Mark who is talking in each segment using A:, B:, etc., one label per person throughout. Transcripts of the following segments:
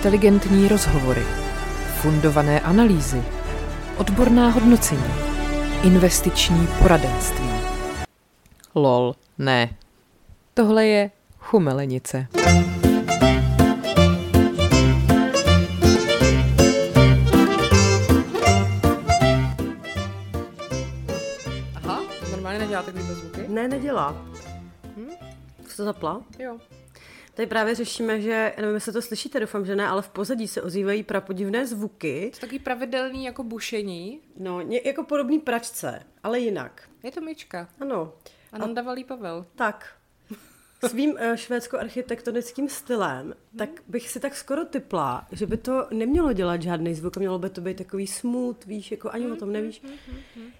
A: Inteligentní rozhovory, fundované analýzy, odborná hodnocení, investiční poradenství. Lol, ne. Tohle je chumelenice.
B: Aha, normálně nedělá takovýhle zvuky?
C: Ne, nedělá. Hm? Jsi to zapla?
B: Jo.
C: Tady právě řešíme, že, nevím, jestli to slyšíte, doufám, že ne, ale v pozadí se ozývají prapodivné zvuky.
B: To taky pravidelný jako bušení.
C: No, ně, jako podobný pračce, ale jinak.
B: Je to myčka.
C: Ano.
B: A Nanda valí Pavel.
C: Tak, svým uh, švédsko-architektonickým stylem, tak bych si tak skoro typla, že by to nemělo dělat žádný zvuk, mělo by to být takový smooth, víš, jako ani o tom nevíš.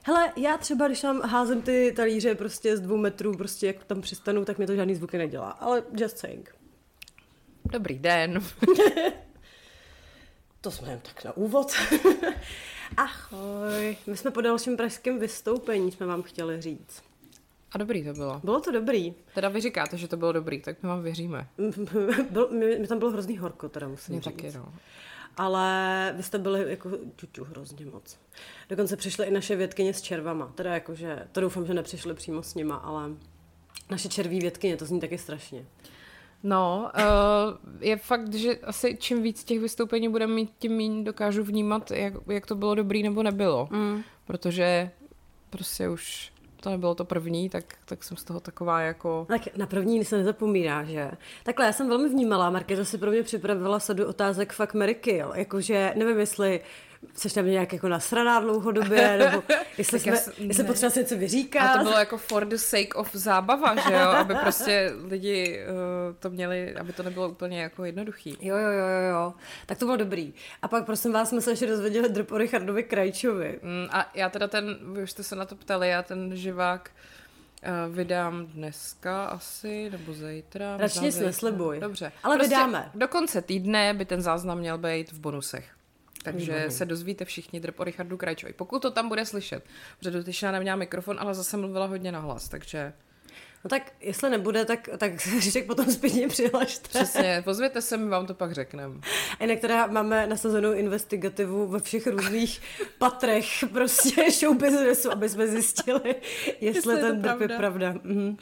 C: Hele, já třeba, když tam házím ty talíře prostě z dvou metrů, prostě jak tam přistanu, tak mě to žádný zvuky nedělá. Ale just saying.
B: Dobrý den.
C: To jsme jen tak na úvod. Ahoj. My jsme po dalším pražském vystoupení, jsme vám chtěli říct.
B: A dobrý to bylo.
C: Bylo to dobrý.
B: Teda vy říkáte, že to bylo dobrý, tak my vám věříme.
C: Byl, mi, mi tam bylo hrozný horko, teda musím
B: Mně
C: říct.
B: taky, no.
C: Ale vy jste byli jako čuču hrozně moc. Dokonce přišly i naše vědkyně s červama. Teda jakože, to doufám, že nepřišly přímo s nima, ale naše červí vědkyně, to zní taky strašně.
B: No, uh, je fakt, že asi čím víc těch vystoupení budeme mít, tím méně dokážu vnímat, jak, jak to bylo dobrý nebo nebylo.
C: Mm.
B: Protože prostě už to nebylo to první, tak, tak jsem z toho taková jako...
C: Tak na první se nezapomíná, že? Takhle, já jsem velmi vnímala, Markéta si pro mě připravila sadu otázek fakt Ameriky, jo. Jakože, nevím, jestli Jsi tam nějak jako nasraná dlouhodobě, nebo jestli, jsme,
B: jsem-
C: jestli potřeba si něco vyříkat.
B: A to bylo jako for the sake of zábava, že jo? Aby prostě lidi uh, to měli, aby to nebylo úplně jako jednoduchý.
C: Jo, jo, jo, jo. Tak to bylo dobrý. A pak, prosím vás, jsme se ještě dozvěděli drp o Richardovi Krajčovi.
B: Mm, a já teda ten, vy už jste se na to ptali, já ten živák uh, vydám dneska asi, nebo zítra.
C: Radši nic neslibuj.
B: Dobře.
C: Ale vydáme.
B: Do konce týdne by ten záznam měl být v bonusech. Takže
C: Výborný.
B: se dozvíte všichni drp o Richardu Krajčovi. Pokud to tam bude slyšet, protože dotyčná neměla mikrofon, ale zase mluvila hodně nahlas, takže
C: No tak, jestli nebude, tak, tak Říček potom zpětně přihlašte.
B: přesně, pozvěte se, my vám to pak řekneme.
C: A jinak teda máme nasazenou investigativu ve všech různých patrech prostě show businessu, aby jsme zjistili, jestli
B: Jestli je to
C: ten drp je
B: pravda.
C: Mhm.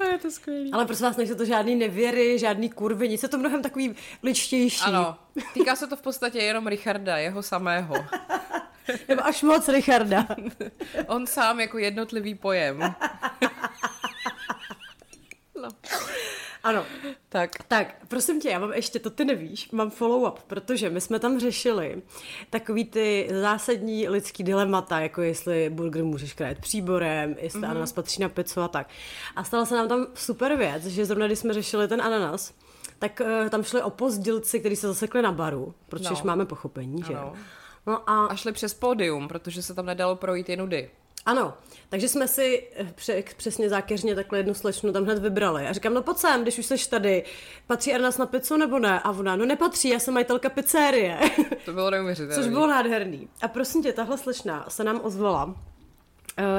B: A je to skvělý.
C: Ale prosím vás, nejsou to žádný nevěry, žádný kurvy, nic je to mnohem takový ličtější.
B: Ano, týká se to v podstatě jenom Richarda, jeho samého.
C: Nebo až moc Richarda.
B: On sám jako jednotlivý pojem. No.
C: Ano,
B: Tak,
C: Tak, prosím tě, já mám ještě, to ty nevíš, mám follow-up, protože my jsme tam řešili takový ty zásadní lidský dilemata, jako jestli burger můžeš krájet příborem, jestli mm-hmm. ananas patří na pizzu a tak. A stala se nám tam super věc, že zrovna když jsme řešili ten ananas, tak uh, tam šli opozdělci, kteří se zasekli na baru, protože
B: No.
C: máme pochopení, že?
B: Ano.
C: No a
B: a šli přes pódium, protože se tam nedalo projít jen nudy.
C: Ano, takže jsme si eh, pře- přesně zákeřně takhle jednu slečnu tam hned vybrali. A říkám, no pojď sem, když už jsi tady, patří ananas na pizzu nebo ne? A ona, no nepatří, já jsem majitelka pizzerie.
B: To bylo neuvěřitelné.
C: Což bylo nádherný. A prosím tě, tahle slečna se nám ozvala uh,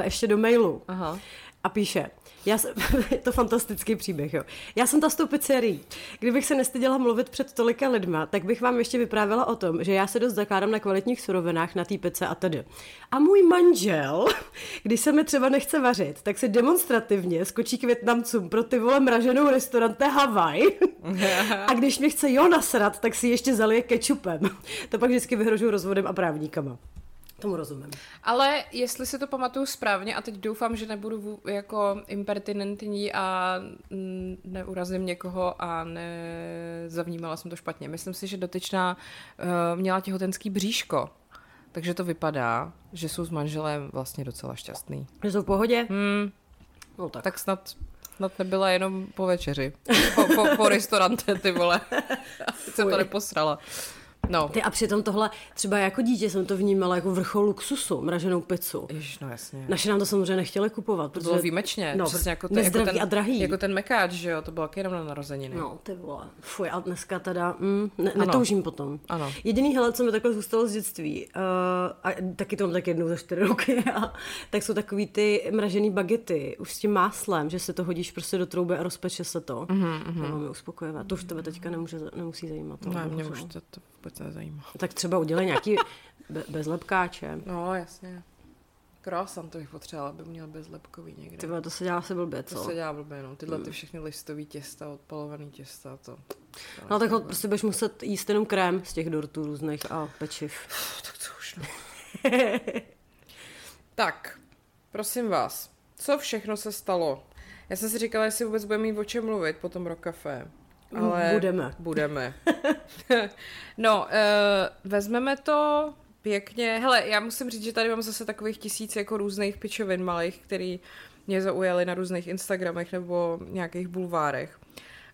C: ještě do mailu
B: Aha.
C: a píše, já jsem, je to fantastický příběh, jo. Já jsem ta s tou pizzerií. Kdybych se nestyděla mluvit před tolika lidma, tak bych vám ještě vyprávěla o tom, že já se dost zakládám na kvalitních surovinách na té pice a tedy. A můj manžel, když se mi třeba nechce vařit, tak si demonstrativně skočí k Větnamcům pro ty vole mraženou restaurante Havaj. a když mě chce jo nasrat, tak si ještě zalije kečupem. To pak vždycky vyhrožuju rozvodem a právníkama. Tomu rozumím.
B: Ale jestli si to pamatuju správně, a teď doufám, že nebudu jako impertinentní a neurazím někoho a nezavnímala jsem to špatně. Myslím si, že dotyčná uh, měla těhotenský bříško. Takže to vypadá, že jsou s manželem vlastně docela šťastný.
C: Že jsou v pohodě?
B: Hmm,
C: No tak.
B: tak snad, snad nebyla jenom po večeři. Po, po, po restaurante, ty vole. Jsem to neposrala. No.
C: Ty a přitom tohle, třeba jako dítě jsem to vnímala jako vrchol luxusu, mraženou pizzu.
B: Ježiš, no jasně.
C: Naši nám to samozřejmě nechtěli kupovat.
B: To bylo výjimečně.
C: No,
B: přesně jako, to, jako ten,
C: a drahý.
B: Jako ten mekáč, že jo, to bylo jenom na narozeniny.
C: No, ty vole. Fuj, a dneska teda mm, ne, netoužím potom.
B: Ano.
C: Jediný hele, co mi takhle zůstalo z dětství, uh, a taky to mám tak jednou za čtyři roky, a, tak jsou takový ty mražený bagety, už s tím máslem, že se to hodíš prostě do trouby a rozpeče se to. Mm-hmm. To velmi uspokojivé. To už tebe teďka nemůže, nemusí zajímat. To,
B: Ne, mě už to, to vůbec nezajímá.
C: Tak třeba udělej nějaký be, bez lepkáče.
B: No, jasně. Croissant to bych potřebovala, aby měl bezlepkový někde.
C: Ty vole, to se dělá asi blbě,
B: to
C: co?
B: se dělá blbě, no. Tyhle ty všechny listový těsta, odpalovaný těsta, to... to
C: No tak holt, prostě budeš muset jíst jenom krém z těch dortů různých a pečiv.
B: Tak to už no. tak, prosím vás, co všechno se stalo? Já jsem si říkala, jestli vůbec budeme mít o čem mluvit po tom rokafé. Ale
C: Budeme.
B: Budeme. no, uh, vezmeme to pěkně. Hele, já musím říct, že tady mám zase takových tisíc jako různých pičovin malých, který mě zaujaly na různých Instagramech nebo nějakých bulvárech.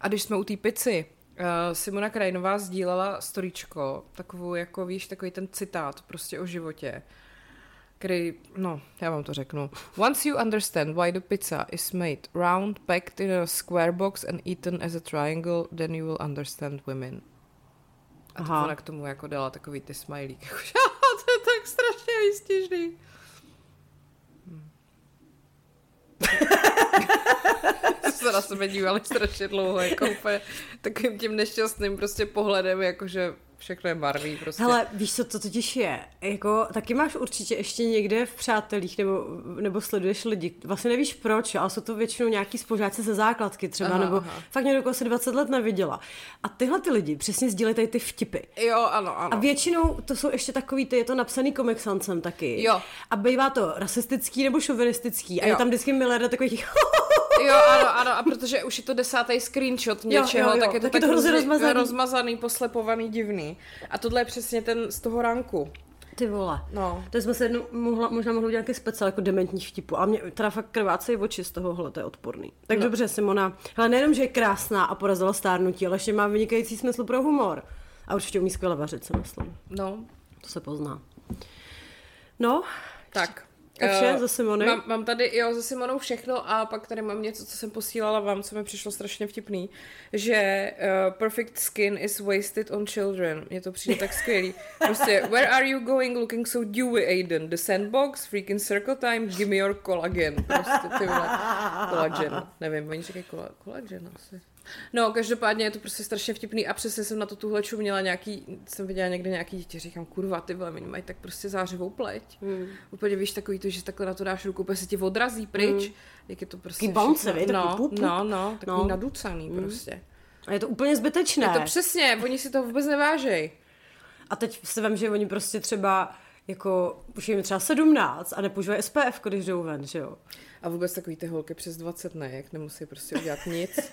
B: A když jsme u té pici, uh, Simona Krajinová sdílela storíčko, takovou jako, víš, takový ten citát prostě o životě, který, no, já vám to řeknu. Once you understand why the pizza is made round, packed in a square box and eaten as a triangle, then you will understand women. A to ona k tomu jako dala takový ty smajlík. Jakože, to je tak strašně výstěžný. Hm. se na sebe dívali strašně dlouho, jako úplně takovým tím nešťastným prostě pohledem, jakože všechno je barvý prostě.
C: Hele, víš, co to totiž je? Jako, taky máš určitě ještě někde v přátelích nebo, nebo sleduješ lidi. Vlastně nevíš proč, ale jsou to většinou nějaký spolužáci ze základky třeba,
B: Aha,
C: nebo
B: aha.
C: fakt někdo, koho se 20 let neviděla. A tyhle ty lidi přesně sdílejí tady ty vtipy.
B: Jo, ano, ano.
C: A většinou to jsou ještě takový, ty je to napsaný Comic Sansem taky.
B: Jo.
C: A bývá to rasistický nebo šovinistický. A
B: Jo.
C: je tam vždycky miliarda takových
B: Jo, ano, ano, a protože už je to desátý screenshot něčeho,
C: jo, jo.
B: tak je to
C: Tak
B: tak
C: je to hrozně
B: hrozně
C: rozmazaný.
B: rozmazaný, poslepovaný, divný. A tohle je přesně ten z toho ranku.
C: Ty vole.
B: No.
C: To jsme se jednou mohla, možná mohli udělat nějaký speciál jako dementní vtipu. A mě teda fakt krvácejí oči z tohohle, to je odporný. Tak no. dobře, Simona. Hele, nejenom, že je krásná a porazila stárnutí, ale ještě má vynikající smysl pro humor. A určitě umí skvěle vařit, si myslím.
B: No,
C: To se pozná. No,
B: tak.
C: A vše ze Simony?
B: Mám, mám tady, jo, ze Simonou všechno a pak tady mám něco, co jsem posílala vám, co mi přišlo strašně vtipný, že uh, perfect skin is wasted on children. Mně to přijde tak skvělý. Prostě, where are you going looking so dewy, Aiden? The sandbox? Freaking circle time? Give me your collagen. Prostě ty vole. Collagen. Nevím, oni říkají colla- collagen asi. No, každopádně je to prostě strašně vtipný a přesně jsem na to tuhle měla nějaký, jsem viděla někde nějaký dítě, říkám, kurva, ty vole, oni mají tak prostě zářivou pleť.
C: Hmm.
B: Mm. Úplně víš takový to, že takhle na to dáš ruku, úplně se ti odrazí pryč, mm. jak je to prostě
C: Hmm. Takový bounce? Takový
B: no,
C: pup, pup.
B: no, no, takový
C: No.
B: naducaný mm. prostě.
C: a je to úplně zbytečné.
B: Je to přesně, oni si to vůbec nevážej.
C: A teď si vím, že oni prostě třeba jako, už je jim třeba 17 a nepoužívají SPF, když jdou ven, že jo.
B: A vůbec takový ty holky přes 20 ne, jak nemusí prostě udělat nic.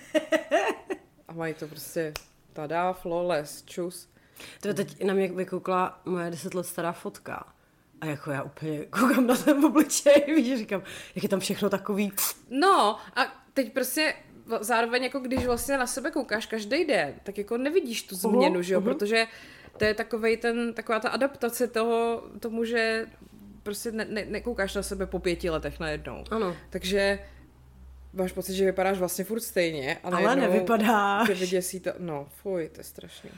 B: A mají to prostě tada, flawless, čus.
C: To teď na mě vykoukla moje 10 let stará fotka. A jako já úplně koukám na ten obličej, víš, říkám, jak je tam všechno takový.
B: No a teď prostě zároveň jako když vlastně na sebe koukáš každý den, tak jako nevidíš tu změnu, že jo,
C: uhum.
B: protože to je takovej ten, taková ta adaptace toho, tomu, že prostě ne, ne, nekoukáš na sebe po pěti letech najednou.
C: Ano.
B: Takže máš pocit, že vypadáš vlastně furt stejně.
C: Ale
B: najednou
C: nevypadáš.
B: Tě vyděsí to, no fuj, to je strašný.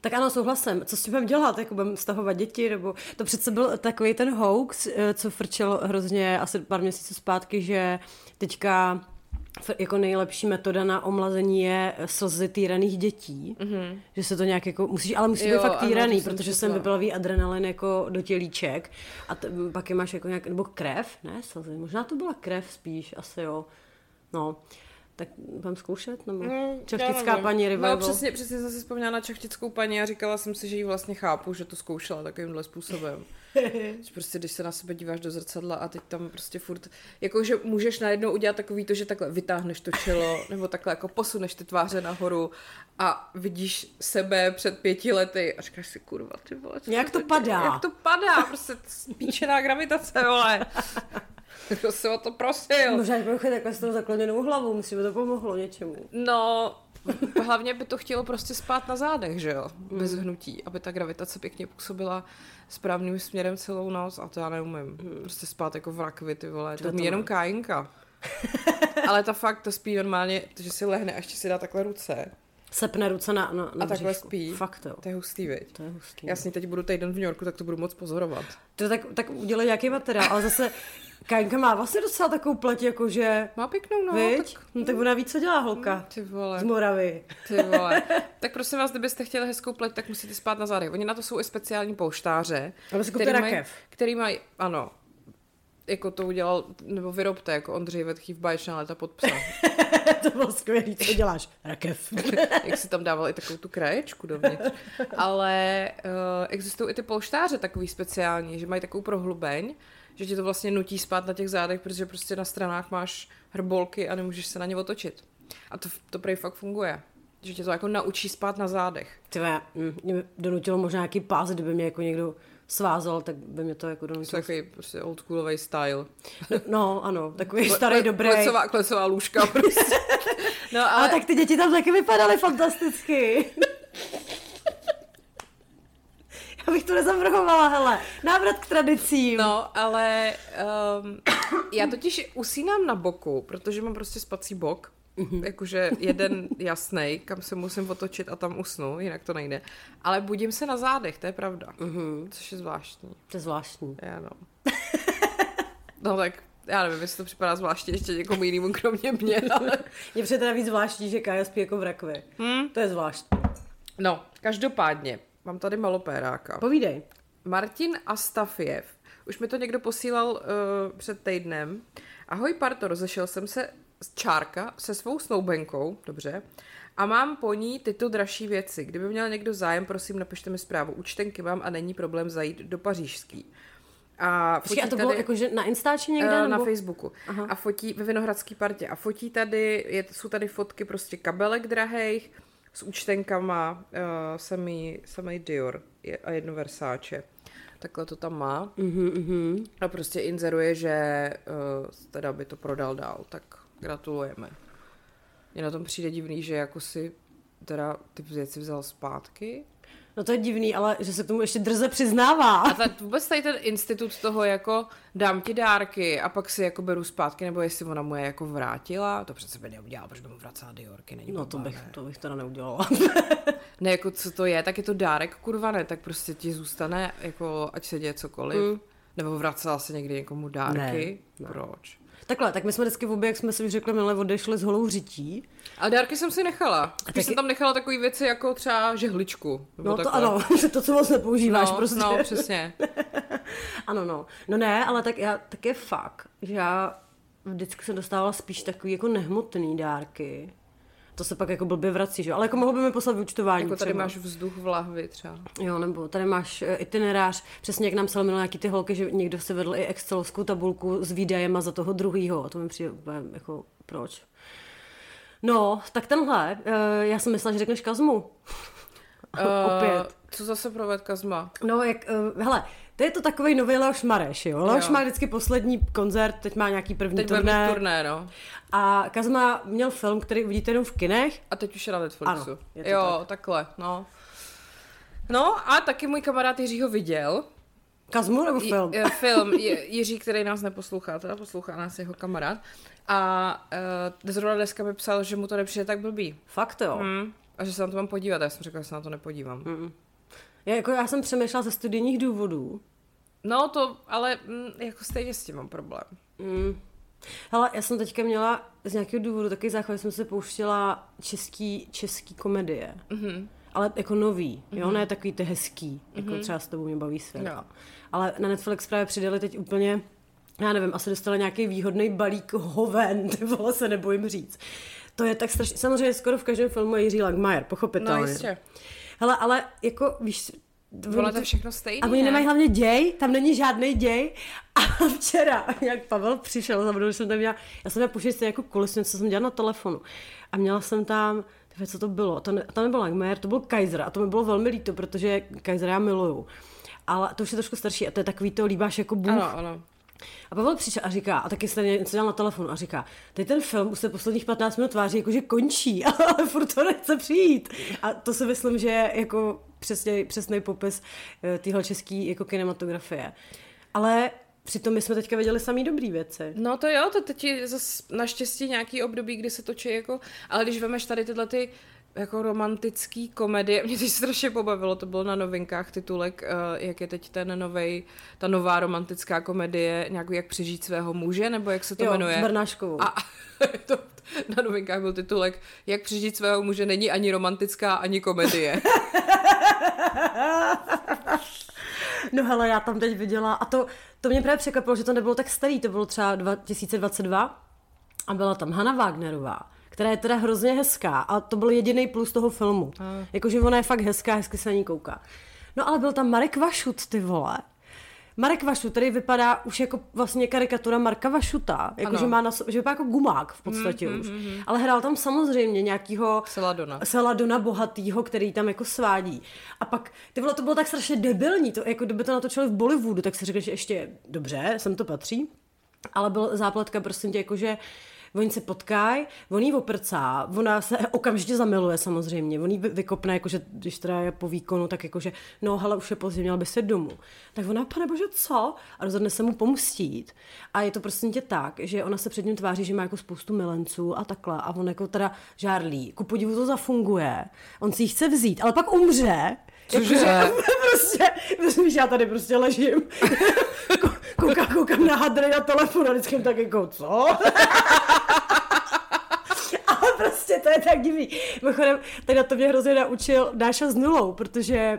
C: Tak ano, souhlasím. Co s tím budeme dělat? Jako budeme stahovat děti? Nebo to přece byl takový ten hoax, eh, co frčel hrozně asi pár měsíců zpátky, že teďka jako nejlepší metoda na omlazení je slzy týraných dětí. Mm-hmm. Že se to nějak jako, musíš, ale musí
B: Jo,
C: být fakt
B: ano,
C: týraný,
B: jsem
C: protože
B: četla.
C: sem vyplaví adrenalin jako do tělíček a t- pak je máš jako nějak, nebo krev, ne slzy, možná to byla krev spíš, asi jo. No, tak budeme zkoušet, nebo čachtická
B: já nevím.
C: paní Revival.
B: No přesně, přesně jsem si vzpomněla na čachtickou paní a říkala jsem si, že ji vlastně chápu, že to zkoušela takovýmhle způsobem. že prostě, když se na sebe díváš do zrcadla a teď tam prostě furt, jako že můžeš najednou udělat takový to, že takhle vytáhneš to čelo, nebo takhle jako posuneš ty tváře nahoru a vidíš sebe před pěti lety a říkáš si, kurva, ty vole. co
C: Jak to
B: teď-
C: padá?
B: Jak to padá, prostě spíčená gravitace, vole. Kdo se o to prosil?
C: Možná, že budu chodit takhle s tou zakloněnou hlavou, myslím, že to pomohlo něčemu.
B: No, hlavně by to chtělo prostě spát na zádech, že jo? Bez hnutí, aby ta gravitace pěkně působila správným směrem celou noc a to já neumím. Prostě spát jako v rakvi, ty vole. To
C: to
B: umí jenom
C: ne.
B: kájinka. Ale ta fakt to spí normálně, že si lehne a ještě si dá takhle ruce.
C: Sepne ruce na, na, na
B: A takhle
C: bříšku.
B: spí.
C: Fakt jo.
B: To je hustý, viď?
C: To je hustý.
B: Já s ní teď budu týden v New Yorku, tak to budu moc pozorovat.
C: To tak, tak udělej nějaký materiál, ale zase Kajnka má vlastně docela takovou pleť, jakože,
B: Má pěknou, no.
C: viď?
B: Tak,
C: No, tak ona ví, co dělá holka.
B: ty vole.
C: Z Moravy.
B: Ty vole. tak prosím vás, kdybyste chtěli hezkou pleť, tak musíte spát na zádech. Oni na to jsou i speciální pouštáře.
C: Koupili
B: který mají, který mají, ano, jako to udělal, nebo vyrobte, jako Ondřej Vetchý v báječná léta pod psa.
C: to bylo skvělý, co děláš? Rakev.
B: Jak si tam dával i takovou tu kraječku dovnitř. Ale uh, existují i ty polštáře takový speciální, že mají takovou prohlubeň, že ti to vlastně nutí spát na těch zádech, protože prostě na stranách máš hrbolky a nemůžeš se na ně otočit. A to, to prej fakt funguje. Že tě to jako naučí spát na zádech.
C: Tyve, mm, mě donutilo možná nějaký pás, kdyby mě jako někdo svázal, tak by mě to jako donutilo.
B: takový prostě oldschoolový style.
C: No, ano, takový starý,
B: kle-
C: dobrý.
B: Klecová, klecová lůžka prostě. No ale,
C: Ale tak ty děti tam taky vypadaly fantasticky. Já bych to nezavrhovala, hele. Návrat k tradicím.
B: No, ale um, já totiž usínám na boku, protože mám prostě spací bok.
C: Mhm.
B: Jakože jeden jasný, kam se musím otočit a tam usnu, jinak to nejde. Ale budím se na zádech, to je pravda.
C: Mhm.
B: Což je zvláštní.
C: To je zvláštní.
B: Já no. no tak, já nevím, jestli to připadá zvláštně ještě někomu jinému, kromě mě, ale...
C: Mně přijde teda víc zvláštní, že Kája spí jako v rakvi. Hmm? To je zvláštní.
B: No, každopádně, mám tady malopéráka.
C: Povídej.
B: Martin Astafiev. Už mi to někdo posílal uh, před týdnem. Ahoj Parto, rozešel jsem se z Čárka se svou snoubenkou, dobře, a mám po ní tyto dražší věci. Kdyby měl někdo zájem, prosím, napište mi zprávu. Účtenky mám a není problém zajít do pařížský. A
C: Počkej, a to bylo jakože na Instači někde?
B: Eh,
C: nebo?
B: Na Facebooku. Aha. A fotí ve Vinohradský partě. A fotí tady, je, jsou tady fotky prostě kabelek drahejch s účtenkama, uh, samý, samý Dior a jedno Versace. Takhle to tam má.
C: Mhm, mhm.
B: A prostě inzeruje, že uh, teda by to prodal dál. Tak gratulujeme. Mně na tom přijde divný, že jako si teda ty věci vzal zpátky.
C: No to je divný, ale že se k tomu ještě drze přiznává.
B: A tak vůbec tady ten institut toho jako dám ti dárky a pak si jako beru zpátky, nebo jestli ona mu je jako vrátila, to přece by neudělala, protože by mu vracela Diorky, není
C: No to bych,
B: ne?
C: to bych teda neudělala.
B: Ne, jako co to je, tak je to dárek, kurva ne, tak prostě ti zůstane, jako ať se děje cokoliv. Mm. Nebo vracela se někdy někomu dárky.
C: Ne, ne.
B: Proč?
C: Takhle, tak my jsme vždycky v obě, jak jsme si už řekli, minule odešli s holou řití.
B: A dárky jsem si nechala. Spíš
C: taky-
B: jsem tam nechala takové věci jako třeba žehličku.
C: No to
B: takhle.
C: ano, to, co moc nepoužíváš
B: no,
C: prostě.
B: No, přesně.
C: Ano, no. No ne, ale tak já, tak je fakt, že já vždycky jsem dostávala spíš takový jako nehmotný dárky. To se pak jako blbě vrací, že jo? Ale jako mohl by mi poslat vyučtování
B: Jako tady
C: třeba.
B: máš vzduch v lahvi třeba.
C: Jo, nebo tady máš eh, itinerář, přesně jak nám psal minulé nějaký ty holky, že někdo si vedl i excelovskou tabulku s výdajema za toho druhýho. A to mi přijde jako, proč? No, tak tenhle, eh, já jsem myslela, že řekneš Kazmu. Opět.
B: Uh, co zase proved Kazma?
C: No, jak, uh, hele, to je to takový nový Leoš Mareš, jo? Leoš
B: Jo.
C: má vždycky poslední koncert, teď má nějaký první
B: Teď
C: turné.
B: mít turné, no.
C: A Kazma měl film, který uvidíte jenom v kinech.
B: A teď už je na Netflixu.
C: Ano, je to
B: jo,
C: tak.
B: takhle, no. No a taky můj kamarád Jiří ho viděl.
C: Kazmu nebo film?
B: eh, film Je, Jiří, který nás neposlouchá, teda poslouchá nás jeho kamarád. A uh, zrovna dneska mi psal, že mu to nepřijde tak blbý.
C: Fakt jo.
B: Hmm. A že se na to mám podívat. Já jsem řekla, že se na to nepodívám. Hmm.
C: Já, jako, já jsem přemýšlela ze studijních důvodů.
B: No to, ale mm, jako stejně s tím mám problém.
C: Mm. Hele, já jsem teďka měla z nějakého důvodu takový záchvat, že jsem si pouštěla český, český komedie. Mm-hmm. Ale jako nový, jo, mm-hmm. ne takový ty hezký, jako mm-hmm. třeba s tebou mě baví svět.
B: Jo.
C: Ale na Netflix právě přidali teď úplně, já nevím, asi dostali nějaký výhodný balík hoven, ty vole se nebojím říct. To je tak strašně, samozřejmě skoro v každém filmu je Jiří Langmajer, pochopitelně.
B: No jistě.
C: Hele, ale jako, víš,
B: Vole, to je všechno stejný,
C: a oni
B: ne?
C: nemají hlavně děj, tam není žádný děj. A včera, jak Pavel přišel za mnou, jsem tam měla, já jsem měla pušit nějakou kulisu, něco jsem dělala na telefonu. A měla jsem tam, tyhle, co to bylo, to, ne, to nebyl Langmajer, to byl Kaiser a to mi bylo velmi líto, protože Kaiser já miluju. Ale to už je trošku starší a to je takový to líbáš jako Bůh.
B: Ano, ano.
C: A Pavel přišel a říká, a taky se něco dělal na telefonu a říká, teď ten film už se posledních 15 minut tváří, jako že končí, ale furt to nechce přijít. A to si myslím, že je jako přesně, přesný popis eh, téhle české jako kinematografie. Ale Přitom my jsme teďka viděli samý dobrý věci.
B: No to jo, to teď je zase naštěstí nějaký období, kdy se točí jako, ale když vemeš tady tyhle ty jako romantický komedie. Mě to strašně pobavilo, to bylo na novinkách titulek, uh, jak je teď ten novej, ta nová romantická komedie, nějak jak přežít svého muže, nebo jak se to
C: jo,
B: jmenuje.
C: s Brnáškovou.
B: A to, na novinkách byl titulek, jak přežít svého muže není ani romantická, ani komedie.
C: no hele, já tam teď viděla, a to, to mě právě překvapilo, že to nebylo tak starý, to bylo třeba 2022 a byla tam Hanna Wagnerová která je teda hrozně hezká a to byl jediný plus toho filmu. Jakože ona je fakt hezká, hezky se na ní kouká. No ale byl tam Marek Vašut, ty vole. Marek Vašut, který vypadá už jako vlastně karikatura Marka Vašuta, jakože má na, že vypadá jako gumák v podstatě mm, už. Mm, mm, ale hrál tam samozřejmě nějakýho
B: Seladona.
C: Seladona bohatýho, který tam jako svádí. A pak, ty vole, to bylo tak strašně debilní, to, jako kdyby to natočili v Bollywoodu, tak si řekl, že ještě dobře, sem to patří. Ale byl zápletka prostě jakože oni se potkají, on jí oprcá, ona se okamžitě zamiluje samozřejmě, on jí vykopne, jakože, když teda je po výkonu, tak jakože, no hele, už je pozdě, měla by se domů. Tak ona, pane bože, co? A rozhodne se mu pomstít. A je to prostě tě tak, že ona se před ním tváří, že má jako spoustu milenců a takhle. A on jako teda žárlí. Ku podivu to zafunguje. On si ji chce vzít, ale pak umře.
B: Cože?
C: Jakože, prostě, víš, já tady prostě ležím. Koukám, koukám na hadry na telefonu a vždycky tak jako, co? To je tak divný. Mimochodem, tak na to mě hrozně naučil Dáša s nulou, protože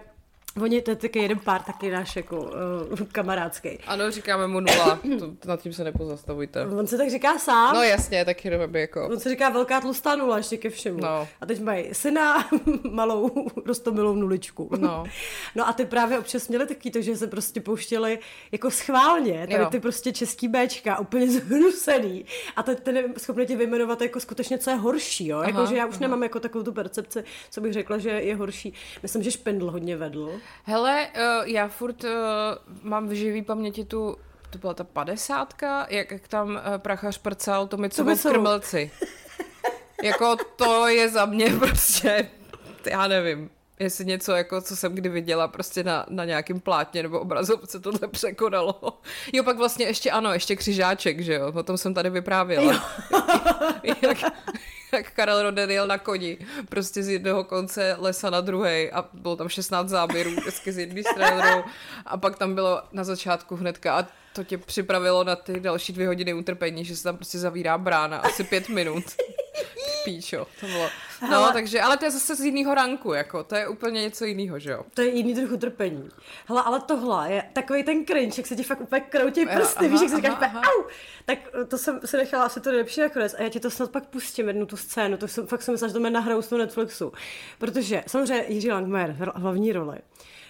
C: Oni, to je taky jeden pár, taky náš jako uh, kamarádský.
B: Ano, říkáme mu nula, to, nad tím se nepozastavujte.
C: On se tak říká sám.
B: No jasně, tak jenom jako...
C: On se říká velká tlustá nula ještě ke všemu.
B: No.
C: A teď mají syna, malou rostomilou nuličku.
B: No.
C: no a ty právě občas měli taky to, že se prostě pouštěli jako schválně, tady
B: Jo.
C: ty prostě český Bčka, úplně zhnusený. A teď ten je schopný ti vyjmenovat jako skutečně, co je horší, jo? Jako,
B: Aha,
C: že já už
B: aha.
C: nemám jako takovou tu percepci, co bych řekla, že je horší. Myslím, že Špendl hodně vedl.
B: Hele, uh, já furt uh, mám v živý paměti tu, to byla ta padesátka, jak, jak tam uh, prachař prcal to mi co v krmelci. jako to je za mě prostě, já nevím, jestli něco, jako, co jsem kdy viděla prostě na, na nějakém plátně nebo obrazovce tohle překonalo. Jo, pak vlastně ještě ano, ještě křižáček, že jo, o tom jsem tady vyprávěla. jak, jak Karel Roden jel na koni, prostě z jednoho konce lesa na druhý a bylo tam 16 záběrů, vždycky z jedné strany. A pak tam bylo na začátku hnedka a to tě připravilo na ty další dvě hodiny utrpení, že se tam prostě zavírá brána asi pět minut. Píčo, to bylo. No,
C: Hele.
B: takže, ale to je zase z jiného ranku, jako, to je úplně něco jiného, že jo.
C: To je jiný druh utrpení. Hele, ale tohle je takový ten cringe, jak se ti fakt úplně kroutí prsty,
B: aha,
C: víš, jak si říkáš au! Tak eh, to jsem si nechala asi to nejlepší nakonec a já ti to snad pak pustím, jednu tu scénu, to jsem, fakt jsem myslela, že to mě nahrajou z toho Netflixu. Protože samozřejmě Jiří Langmajer, hr- hlavní roli.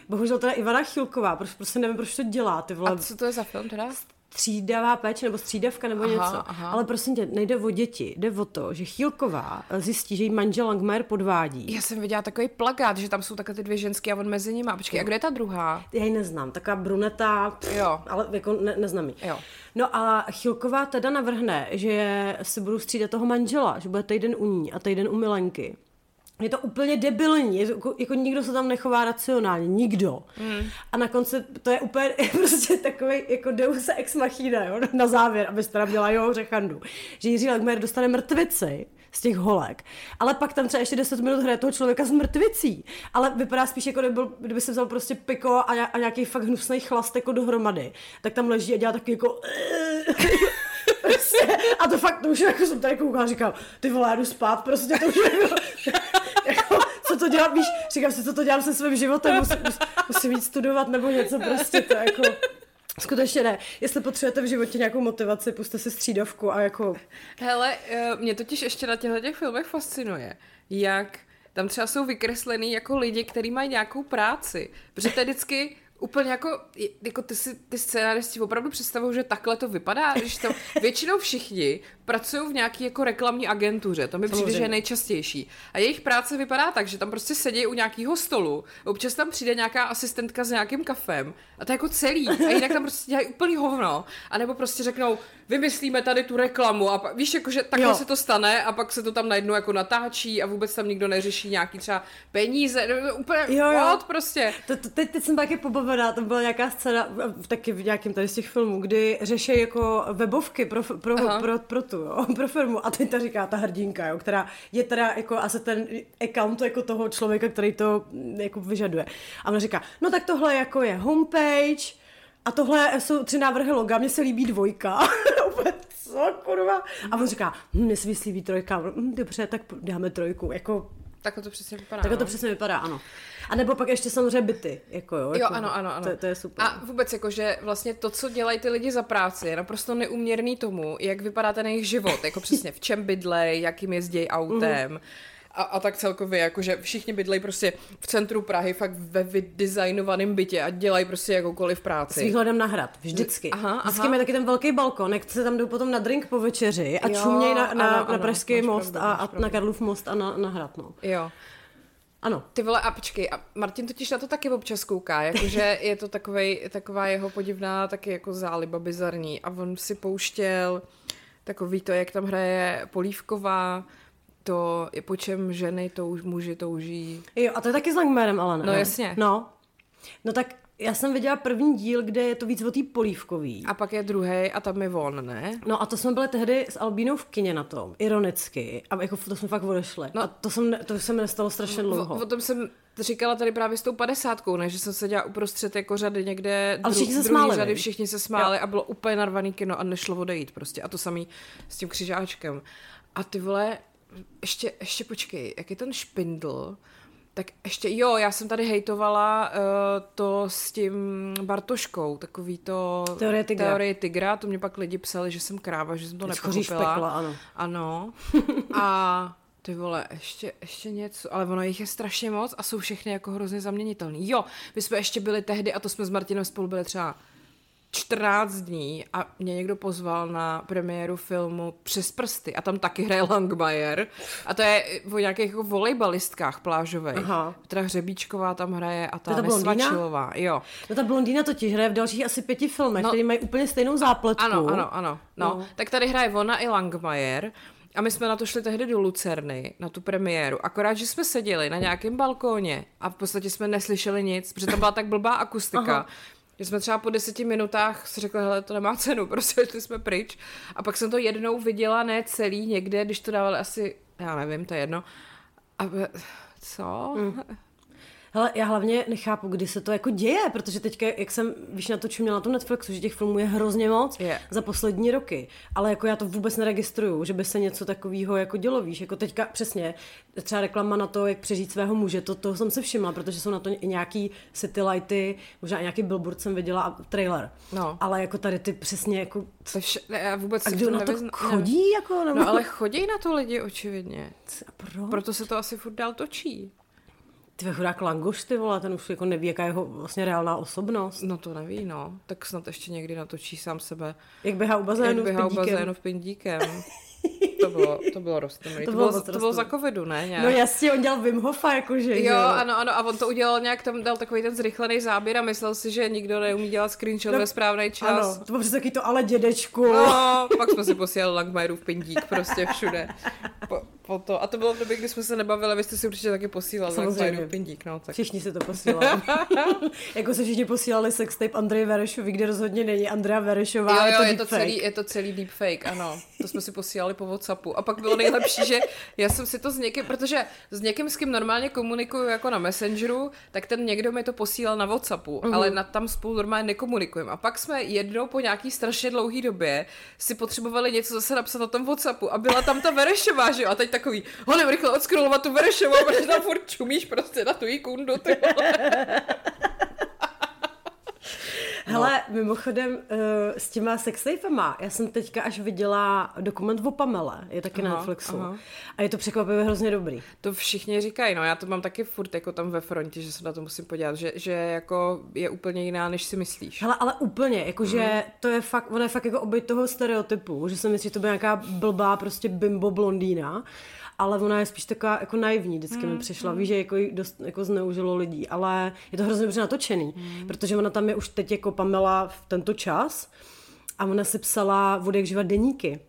C: Bohužel teda Ivana Chilková, proč, prostě nevím, proč to dělá, ty vole,
B: A co to je za film teda?
C: střídavá péče nebo střídavka nebo
B: Aha,
C: něco.
B: aha.
C: Ale prosím tě, nejde o děti, jde o to, že Chilková zjistí, že jí manžel Langmajer podvádí.
B: Já jsem viděla takový plagát, že tam jsou takhle ty dvě ženské a on mezi nimi. A počkej, a kdo je ta druhá?
C: Já ji neznám, taková bruneta, pff,
B: Jo.
C: ale jako ne, neznám ji.
B: Jo.
C: No a Chilková teda navrhne, že si budu střídat toho manžela, že bude týden u ní a týden u Milenky. Je to úplně debilní, je to, jako, jako nikdo se tam nechová racionálně, nikdo. Mm. A na konci to je úplně prostě takový jako deus ex machina, jo, na závěr, abyste teda měla jeho řechandu. Že Jiří Legmer dostane mrtvici z těch holek, ale pak tam třeba ještě 10 minut hraje toho člověka s mrtvicí, ale vypadá spíš jako kdyby, byl, kdyby se vzal prostě piko a, a nějaký fakt hnusný chlast jako dohromady, tak tam leží a dělá taky jako prostě, a to fakt, to už jako jsem tady koukala a říkal, ty vole, já jdu spát, prostě to už jako, to dělám, víš, říkám si, co to dělám se svým životem, musím, musím, jít studovat nebo něco prostě, to jako, skutečně ne. Jestli potřebujete v životě nějakou motivaci, puste si střídavku a jako,
B: Hele, eh, mě totiž ještě na těchto těch filmech fascinuje, jak tam třeba jsou vykreslený jako lidi, kteří mají nějakou práci. Protože to je vždycky Úplně jako, jako ty, si, ty scénáristi opravdu představují, že takhle to vypadá, když to většinou všichni pracují v nějaké jako reklamní agentuře, to mi Samozřejmě. přijde, že je nejčastější. A jejich práce vypadá tak, že tam prostě sedí u nějakého stolu, občas tam přijde nějaká asistentka s nějakým kafem a to je jako celý. A jinak tam prostě dělají úplný hovno. A nebo prostě řeknou, vymyslíme tady tu reklamu a pak, víš, jako, že takhle jo. se to stane a pak se to tam najednou jako natáčí a vůbec tam nikdo neřeší nějaký třeba peníze, no, úplně jo, jo. What, prostě.
C: To, to, teď, teď jsem taky pobavená, to byla nějaká scéna, taky v nějakém tady z těch filmů, kdy řeší jako webovky pro, pro, pro, pro, pro tu, jo, pro firmu a teď ta říká ta hrdinka, jo, která je teda jako asi ten account jako toho člověka, který to jako vyžaduje. A ona říká, no tak tohle jako je homepage, a tohle jsou tři návrhy loga, mně se líbí dvojka. Co, kurva? A on říká, hm, mně se líbí trojka. Hm, dobře, tak dáme trojku. Jako,
B: tak to přesně vypadá.
C: Tak to no. přesně vypadá, ano. A nebo pak ještě samozřejmě byty, jako jo. Jako,
B: jo, ano, ano, ano.
C: To, to je super.
B: A vůbec jako, že vlastně to, co dělají ty lidi za práci, je naprosto neuměrný tomu, jak vypadá ten jejich život, jako přesně v čem bydlej, jakým jezdí autem. Mm-hmm a, a tak celkově, jakože všichni bydlejí prostě v centru Prahy, fakt ve vydesignovaném bytě a dělají prostě jakoukoliv práci.
C: S výhledem na hrad, vždycky. Aha, Vždycky aha. mají taky ten velký balkon, jak se tam jdou potom na drink po večeři a jo, čumějí na, na, ano, na Pražský most pravdu, a, a na Karlův most a na, na hrad, no.
B: Jo.
C: Ano.
B: Ty vole, a počkej, a Martin totiž na to taky občas kouká, jakože je to takovej, taková jeho podivná taky jako záliba bizarní a on si pouštěl takový to, jak tam hraje Polívková, to je po čem ženy touž, muži touží.
C: Jo, a to je taky s Langmerem, ale ne?
B: No jasně.
C: No. No tak já jsem viděla první díl, kde je to víc o té polívkový.
B: A pak je druhý a tam je on, ne?
C: No a to jsme byli tehdy s Albínou v kině na tom, ironicky. A jako to jsme fakt odešli. No, a to, jsem, to se mi nestalo strašně dlouho.
B: O, o tom jsem říkala tady právě s tou padesátkou, ne? Že jsem se dělala uprostřed jako řady někde.
C: A všichni se smáli.
B: řady, všichni se smáli jo. a bylo úplně narvaný kino a nešlo odejít prostě. A to samý s tím křižáčkem. A ty vole, ještě, ještě počkej, jak je ten špindl, tak ještě, jo, já jsem tady hejtovala uh, to s tím Bartoškou, takový to...
C: Teorie tigra.
B: Teorie tigra, to mě pak lidi psali, že jsem kráva, že jsem to nepochopila.
C: pekla, ano.
B: Ano. A ty vole, ještě, ještě něco, ale ono jich je strašně moc a jsou všechny jako hrozně zaměnitelný. Jo, my jsme ještě byli tehdy, a to jsme s Martinem spolu byli třeba 14 dní a mě někdo pozval na premiéru filmu Přes prsty a tam taky hraje Langmajer a to je o nějakých jako volejbalistkách plážových. Aha. Petra Hřebíčková tam hraje a ta, ta Nesvačilová. Jo.
C: No ta blondýna totiž hraje v dalších asi pěti filmech, no, které mají úplně stejnou zápletku.
B: Ano, ano, ano. No. no. Tak tady hraje ona i Langmajer. A my jsme na to šli tehdy do Lucerny, na tu premiéru. Akorát, že jsme seděli na nějakém balkóně a v podstatě jsme neslyšeli nic, protože tam byla tak blbá akustika. Aha že jsme třeba po deseti minutách si řekli, hele, to nemá cenu, prostě šli jsme pryč. A pak jsem to jednou viděla, ne celý, někde, když to dávali asi, já nevím, to je jedno. A co? Mm.
C: Hele, já hlavně nechápu, kdy se to jako děje, protože teďka, jak jsem, víš, na to měla na tom Netflixu, že těch filmů je hrozně moc yeah. za poslední roky, ale jako já to vůbec neregistruju, že by se něco takového jako dělo, víš, jako teďka přesně, třeba reklama na to, jak přežít svého muže, to, to jsem si všimla, protože jsou na to nějaký city lighty, možná i nějaký billboard jsem viděla a trailer, no. ale jako tady ty přesně jako...
B: Vš- já vůbec
C: a kdo na to chodí? Ne. Jako,
B: nebo... No ale chodí na to lidi, očividně. Proč? Proto se to asi furt dál točí.
C: Ty chudák Langoš, ty vole, ten už jako neví, jaká je jeho vlastně reálná osobnost.
B: No to neví, no. Tak snad ještě někdy natočí sám sebe.
C: Jak běhá u bazénu
B: Jak běhá u bazénu v pindíkem. To bylo, to bylo rostomilý. To, to, bylo, to bylo za covidu, ne?
C: Nějak. No jasně, on dělal Wim Hofa, jakože.
B: Jo, ano, ano, a on to udělal nějak, tam dal takový ten zrychlený záběr a myslel si, že nikdo neumí dělat screenshot no, ve správný čas.
C: Ano, to bylo přesně taky to ale dědečku.
B: No, pak jsme si posílali Langmajerův pindík prostě všude. Po, po to. A to bylo v době, kdy jsme se nebavili, vy jste si určitě taky posílali Langmajerův pindík. No, tak.
C: Všichni si to posílali. jako se všichni posílali sextape Andreje Verešovi, kde rozhodně není Andrea Verešová.
B: Jo, jo, je to, je to celý, je to celý deepfake, ano. To jsme si posílali po WhatsAppu. A pak bylo nejlepší, že já jsem si to s někým, protože s někým, s kým normálně komunikuju jako na Messengeru, tak ten někdo mi to posílal na Whatsappu, uh-huh. ale na, tam spolu normálně nekomunikujeme. A pak jsme jednou po nějaký strašně dlouhé době si potřebovali něco zase napsat na tom Whatsappu a byla tam ta Verešová, že jo? A teď takový, ho rychle odskrolovat tu Verešovou, protože tam furt čumíš prostě na tu kundu, ty vole.
C: Hele, mimochodem uh, s těma sextapema, já jsem teďka až viděla dokument o Pamele, je taky na
B: Aha,
C: Netflixu.
B: aha.
C: A je to překvapivě hrozně dobrý.
B: To všichni říkají, no já to mám taky furt jako tam ve frontě, že se na to musím podívat, že, že jako je úplně jiná, než si myslíš.
C: Hele, ale úplně, jakože to je fakt, ona je fakt jako oběť toho stereotypu, že si myslí, že to bude nějaká blbá prostě bimbo blondýna, ale ona je spíš taková jako naivní, vždycky mi přišla, víš, že jako dost jako zneužilo lidí, ale je to hrozně dobře natočený, protože ona tam je už teď jako Pamela v tento čas a ona si psala od jak živa deníky.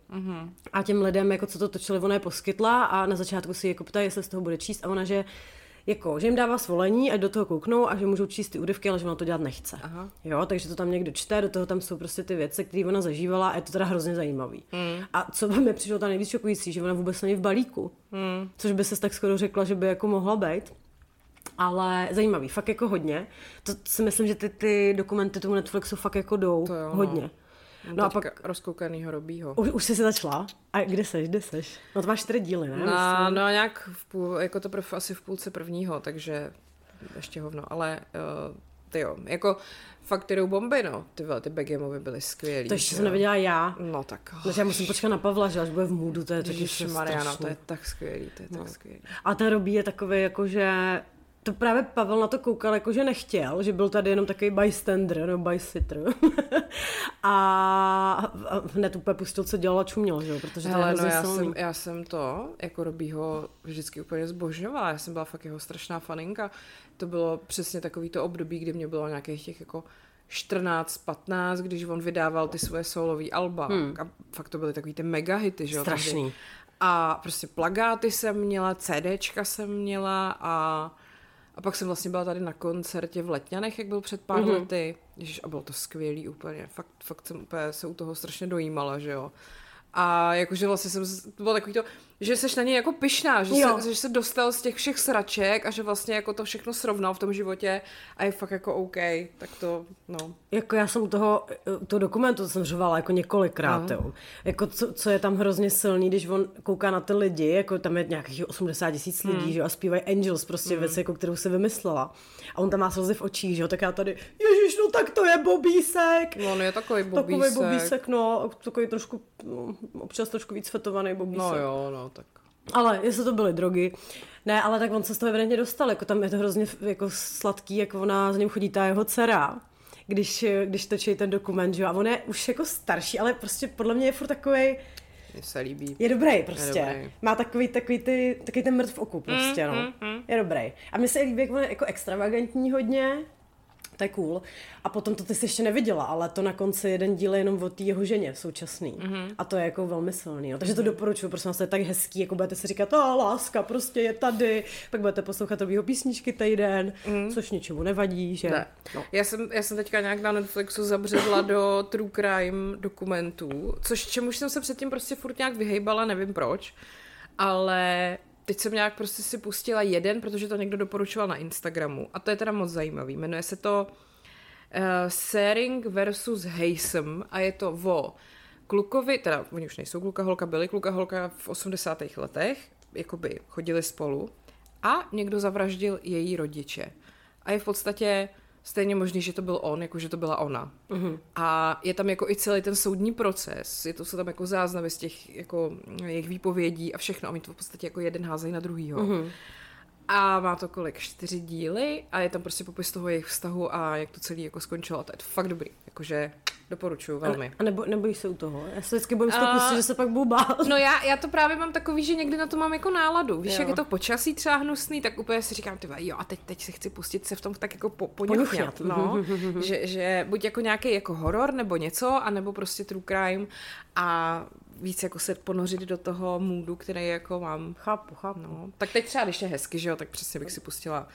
C: A těm lidem, jako co to točili, ona je poskytla a na začátku si jako ptají, jestli z toho bude číst a ona, že jako, že jim dává svolení, ať do toho kouknou a že můžou číst ty úryvky, ale že ona to dělat nechce.
B: Aha.
C: Jo, takže to tam někdo čte, do toho tam jsou prostě ty věci, které ona zažívala a je to teda hrozně zajímavý. Mm. A co by mi přišlo tam nejvíc šokující, že ona vůbec není v balíku, mm. což by se tak skoro řekla, že by jako mohla být. Ale zajímavý, fakt jako hodně. To si myslím, že ty, ty dokumenty tomu Netflixu fakt jako jdou
B: To jo, no.
C: hodně. No a pak,
B: rozkoukanýho robího.
C: už, už jsi se začala? A kde seš, kde seš? No to máš čtyři díly, ne?
B: Na, no nějak v půl, jako to prv, asi v půlce prvního, takže ještě hovno, ale uh, ty jo, jako fakt ty bomby, no, ty ty Begemovy byly skvělý.
C: To ještě jsem neviděla já.
B: No tak, oh,
C: Takže já musím počkat na Pavla, že až bude v můdu, to je
B: Ježiši Mariana,
C: strašný.
B: to je tak skvělý, to je tak skvělý.
C: A ten Robí je takový, jako že to právě Pavel na to koukal, jako že nechtěl, že byl tady jenom takový bystander nebo bysitter. a hned úplně pustil, co dělal a čuměl, že jo, protože to
B: Hele, no já
C: silný.
B: jsem, já jsem to, jako Robího, vždycky úplně zbožňovala. Já jsem byla fakt jeho strašná faninka. To bylo přesně takový to období, kdy mě bylo nějakých těch jako 14, 15, když on vydával ty svoje solový alba. Hmm. A fakt to byly takový ty mega hity, že jo?
C: Strašný.
B: A prostě plagáty jsem měla, CDčka jsem měla a, a pak jsem vlastně byla tady na koncertě v Letňanech, jak byl před pár mm-hmm. lety. Ježiš, a bylo to skvělý úplně. Fakt, fakt jsem úplně se u toho strašně dojímala, že jo. A jakože vlastně jsem, to bylo takový to, že seš na něj jako pyšná, že
C: Jo.
B: se, že se dostal z těch všech sraček a že vlastně jako to všechno srovnal v tom životě a je fakt jako OK, tak to, no.
C: Jako já jsem toho, toho dokumentu jsem řvala jako několikrát,
B: No.
C: jo. Jako co, co, je tam hrozně silný, když on kouká na ty lidi, jako tam je nějakých 80 tisíc lidí,
B: Hmm.
C: že a zpívají Angels, prostě věci, jako kterou si vymyslela. A on tam má slzy v očích, že jo, tak já tady, ježiš, no tak to je Bobísek.
B: No, on je takový bobísek.
C: Takový bobísek, no, takový trošku, no, občas trošku víc fetovaný bobísek.
B: No jo, no, tak.
C: Ale jestli to byly drogy. Ne, ale tak on se z toho evidentně dostal, jako tam je to hrozně jako sladký, jak ona za ním chodí ta jeho dcera, když, když točí ten dokument, že jo, a on je už jako starší, ale prostě podle mě je furt takový,
B: Mně se líbí.
C: je dobrý prostě.
B: Je dobrý.
C: Má takový, takový, ty, takový ten mrtv v oku prostě,
B: Mm,
C: no. Je dobrý. A mně se líbí, jak on je jako extravagantní hodně, to je cool. A potom to ty jsi ještě neviděla, ale to na konci jeden díl je jenom o té jeho ženě současný.
B: Mhm.
C: Mm-hmm. A to je jako velmi silný. No. Takže to doporučuji, prosím vás, to je tak hezký, jako budete si říkat, a láska prostě je tady, pak budete poslouchat jeho písničky týden, mm. což ničemu nevadí, že?
B: Mhm. Ne.
C: No.
B: Já, jsem, já jsem teďka nějak na Netflixu zabředla do true crime dokumentů, což čemuž jsem se předtím prostě furt nějak vyhejbala, nevím proč, ale teď jsem nějak prostě si pustila jeden, protože to někdo doporučoval na Instagramu a to je teda moc zajímavý. Jmenuje se to uh, Sering versus Haysom a je to o klukovi, teda oni už nejsou kluka holka, byli kluka holka v 80. letech, jakoby chodili spolu a někdo zavraždil její rodiče. A je v podstatě stejně možný, že to byl on, jako že to byla ona. Uh-huh. A je tam jako i celý ten soudní proces, je to jsou tam jako záznamy z těch jako jejich výpovědí a všechno. A oni to v podstatě jako jeden házejí na druhýho. Uh-huh. A má to kolik? Čtyři díly a je tam prostě popis toho jejich vztahu a jak to celé jako skončilo. A to je fakt dobrý. Jakože doporučuju velmi.
C: A nebo, nebojíš se u toho? Já se vždycky bojím z toho pustit, že se pak budu bát.
B: No já, já to právě mám takový, že někdy na to mám jako náladu. Víš,
C: Jo.
B: jak je to počasí třeba hnusný, tak úplně si říkám, ty vole, jo, a teď, teď si chci pustit se v tom tak jako po. Poňuchňat. No, že, že buď jako nějaký jako horor nebo něco, anebo prostě true crime a víc jako se ponořit do toho můdu, který jako mám.
C: Chápu, chápu.
B: No, tak teď třeba, když je hezky, že jo, tak přesně bych si pustila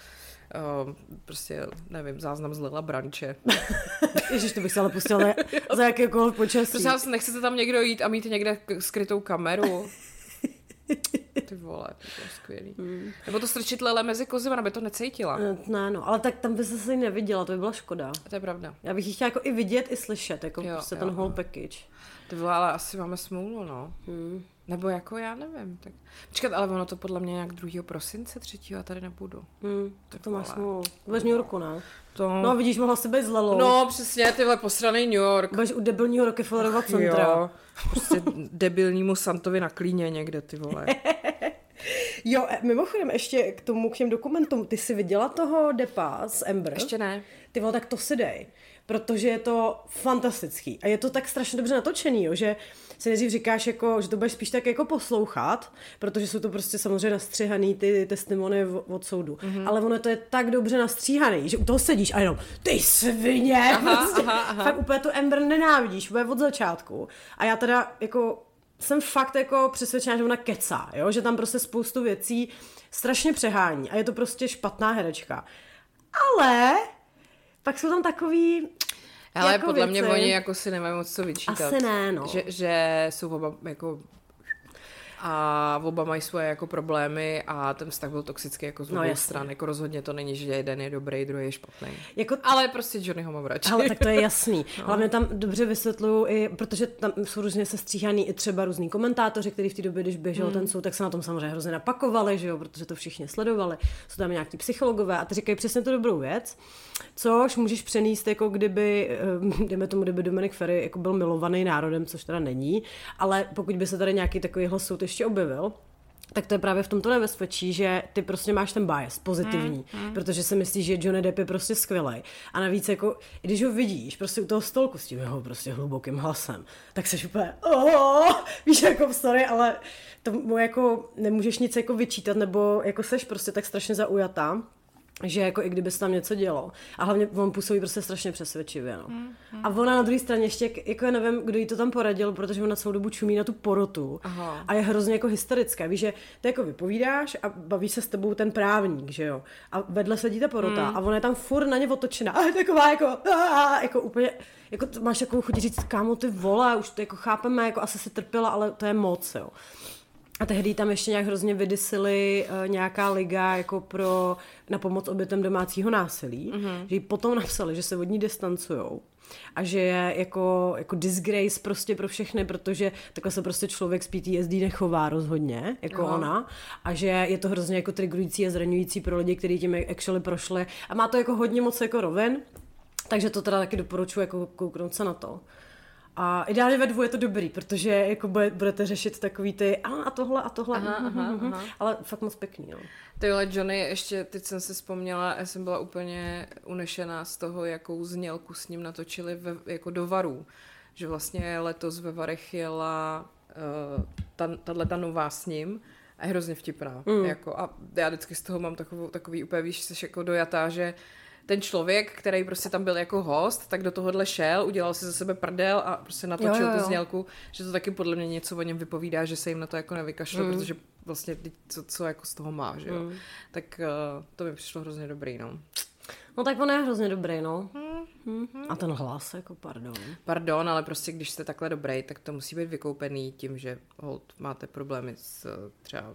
B: uh, prostě, nevím, záznam z Lila Branče.
C: Ježiš, to bych se ale pustila za, za jakékoliv počasí.
B: Prosím vás, nechcete tam někdo jít a mít někde skrytou kameru? Ty vole, to bylo skvělý.
C: Hmm.
B: Nebo to strčit lele mezi kozy, aby to necítila.
C: Eh, Ne, no, ale tak tam by se asi neviděla, to by byla škoda.
B: To je pravda.
C: Já bych ji chtěla jako i vidět, i slyšet, jako
B: Jo,
C: prostě
B: jo,
C: ten whole package.
B: Ty vole, ale asi máme smůlu, no.
C: Hmm.
B: Nebo jako já nevím. Tak... Počkat, ale ono to podle mě nějak 2. prosince, 3. a tady nebudu.
C: Hmm, tak to máš smůlu. Budeš New Yorku, ne?
B: To...
C: No vidíš, mohla si být s Lelou.
B: no přesně, tyhle posraný New York.
C: Budeš u debilního Rockefellerova centra.
B: Jo, prostě debilnímu Santovi na klíně někde, ty vole.
C: Jo, e, mimochodem ještě k tomu, k těm dokumentům, ty jsi viděla toho Depa z Ember?
B: Ještě ne.
C: Ty vole, tak to si dej, protože je to fantastický a je to tak strašně dobře natočený, jo, že si nejdřív říkáš, jako, že to budeš spíš tak jako poslouchat, protože jsou to prostě samozřejmě nastřihaný ty testimony od soudu, mm-hmm. ale ono to je tak dobře nastříhaný, že u toho sedíš a jenom ty svině,
B: Aha,
C: prostě,
B: aha, aha.
C: fakt úplně tu Ember nenávidíš, úplně od začátku a já teda jako jsem fakt jako přesvědčená, že ona kecá, jo? že tam prostě spoustu věcí strašně přehání a je to prostě špatná herečka. Ale pak jsou tam takový
B: Ale
C: jako
B: podle mě
C: věci.
B: oni jako si nemají moc co vyčítat.
C: Asi ne, no.
B: Že, že jsou oba jako a oba mají svoje jako problémy a ten vztah byl toxický jako z
C: No,
B: obou
C: jasně.
B: stran. Jako rozhodně to není, že jeden je dobrý, druhý je špatný.
C: Jako
B: Ale prostě Johnnyho mám radši.
C: Ale tak to je jasný. No. Hlavně tam dobře vysvětluju, i, protože tam jsou různě sestříhaný i třeba různí komentátoři, kteří v té době, když běžel hmm. ten soud, tak se na tom samozřejmě hrozně napakovali, že jo, protože to všichni sledovali. Jsou tam nějaký psychologové a ty říkají přesně tu dobrou věc, což můžeš přenést, jako kdyby, eh, dejme tomu, kdyby Dominik Ferry jako byl milovaný národem, což teda není, ale pokud by se tady nějaký takovýhle soud ještě objevil, tak to je právě v tomto nebezpečí, že ty prostě máš ten bias pozitivní, mm, mm. protože si myslíš, že Johnny Depp je prostě skvělý. A navíc jako, když ho vidíš prostě u toho stolku s tím jeho prostě hlubokým hlasem, tak seš úplně, oh, víš, jako sorry, ale tomu jako nemůžeš nic jako vyčítat, nebo jako seš prostě tak strašně zaujatá, že jako i kdyby se tam něco dělo. A hlavně on působí prostě strašně přesvědčivě, no. Mm, mm. A ona na druhé straně ještě, jako já nevím, kdo jí to tam poradil, protože ona celou dobu čumí na tu porotu
B: Aha.
C: a je hrozně jako hysterická. Víš, že ty jako vypovídáš a baví se s tebou ten právník, že jo. A vedle sedí ta porota mm. a ona je tam furt na ně otočená. A je taková jako, a, jako úplně, jako máš takovou chuť říct, kámo, ty vole, už to jako chápeme, jako asi si trpěla, ale to je moc, jo. A tehdy tam ještě nějak hrozně vydysili uh, nějaká liga jako pro, na pomoc obětem domácího násilí, mm-hmm. že jí potom napsali, že se od ní distancujou a že je jako, jako disgrace prostě pro všechny, protože takhle se prostě člověk s PTSD nechová rozhodně, jako
B: Aha.
C: ona, a že je to hrozně jako triggerující a zraňující pro lidi, kteří tím actually prošli a má to jako hodně moc jako rovin, takže to teda taky doporučuji jako kouknout se na to. A ideálně ve dvou je to dobrý, protože jako bude, budete řešit takový ty a, a tohle a tohle,
B: Aha,
C: mhm,
B: aha,
C: mhm,
B: aha.
C: ale fakt moc pěkný. No.
B: Tyhle Johnny, ještě teď jsem si vzpomněla, já jsem byla úplně unešená z toho, jakou znělku s ním natočili ve, jako do varů. Že vlastně letos ve Varech jela uh, ta, tato nová s ním a je hrozně vtipná. Mm. Jako, a já vždycky z toho mám takovou, takový úplně, víš, jsi jako dojatá, že ten člověk, který prostě tam byl jako host, tak do tohohle šel, udělal si ze sebe prdel a prostě natočil
C: Jo, jo,
B: tu
C: jo.
B: znělku, že to taky podle mě něco o něm vypovídá, že se jim na to jako nevykašle, mm. protože vlastně teď co, co jako z toho má, že jo. Mm. Tak uh, to mi přišlo hrozně dobrý, no.
C: no tak on je hrozně dobrý, no. Hmm. A ten hlas, jako pardon.
B: Pardon, ale prostě když jste takhle dobrý, tak to musí být vykoupený tím, že hold, máte problémy s eh, třeba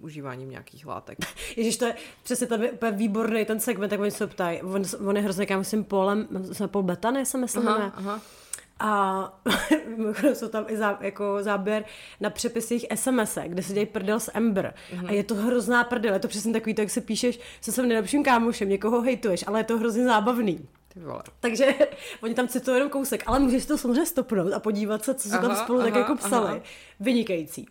B: užíváním nějakých látek.
C: Ježíš, to je přesně tam je úplně výborný ten segment, tak oni se ptají. On, on je hrozně, já myslím, Polem, jsme Paul Bettany, se myslím,
B: Aha,
C: ne?
B: aha.
C: A jsou tam i zá, jako záběr na přepis jejich SMS, kde se dějí prdel s Ember. Mm-hmm. A je to hrozná prdel, je to přesně takový, to, jak se píšeš se svým nejlepším kámošem, někoho hejtuješ, ale je to hrozně zábavný.
B: Ty vole.
C: Takže oni tam citují jenom kousek, ale můžeš to samozřejmě stopnout a podívat se, co se tam
B: Aha,
C: spolu tak
B: aha,
C: jako psali.
B: aha.
C: Vynikající.